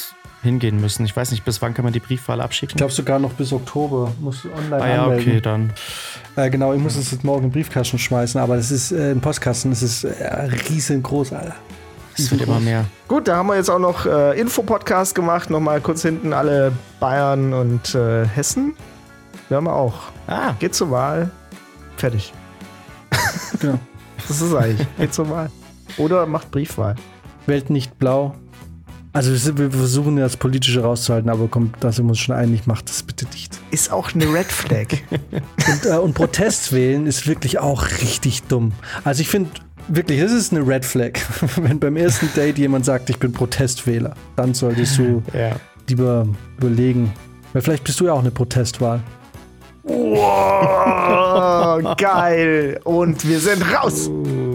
hingehen müssen. Ich weiß nicht, bis wann kann man die Briefwahl abschicken? Ich glaube sogar noch bis Oktober. Muss online ah, ja, anmelden. okay, dann. Äh, genau, ich muss es jetzt morgen in den Briefkasten schmeißen, aber es ist äh, im Postkasten, es ist äh, riesengroß, Alter. Es wird immer mehr. Gut, da haben wir jetzt auch noch äh, Infopodcast gemacht. Nochmal kurz hinten alle Bayern und äh, Hessen. Wir haben auch. Ah. Geht zur Wahl. Fertig. genau. Das ist eigentlich. Geht zur Wahl. Oder macht Briefwahl. Welt nicht blau. Also wir versuchen ja das Politische rauszuhalten, aber kommt, da sind wir uns schon einig, macht das bitte nicht. Ist auch eine Red Flag. und, äh, und Protest wählen ist wirklich auch richtig dumm. Also ich finde wirklich, das ist eine Red Flag. Wenn beim ersten Date jemand sagt, ich bin Protestwähler, dann solltest du ja. lieber überlegen. Weil vielleicht bist du ja auch eine Protestwahl. Wow, geil. Und wir sind raus.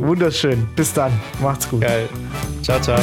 Wunderschön. Bis dann. Macht's gut. Geil. Ciao, ciao.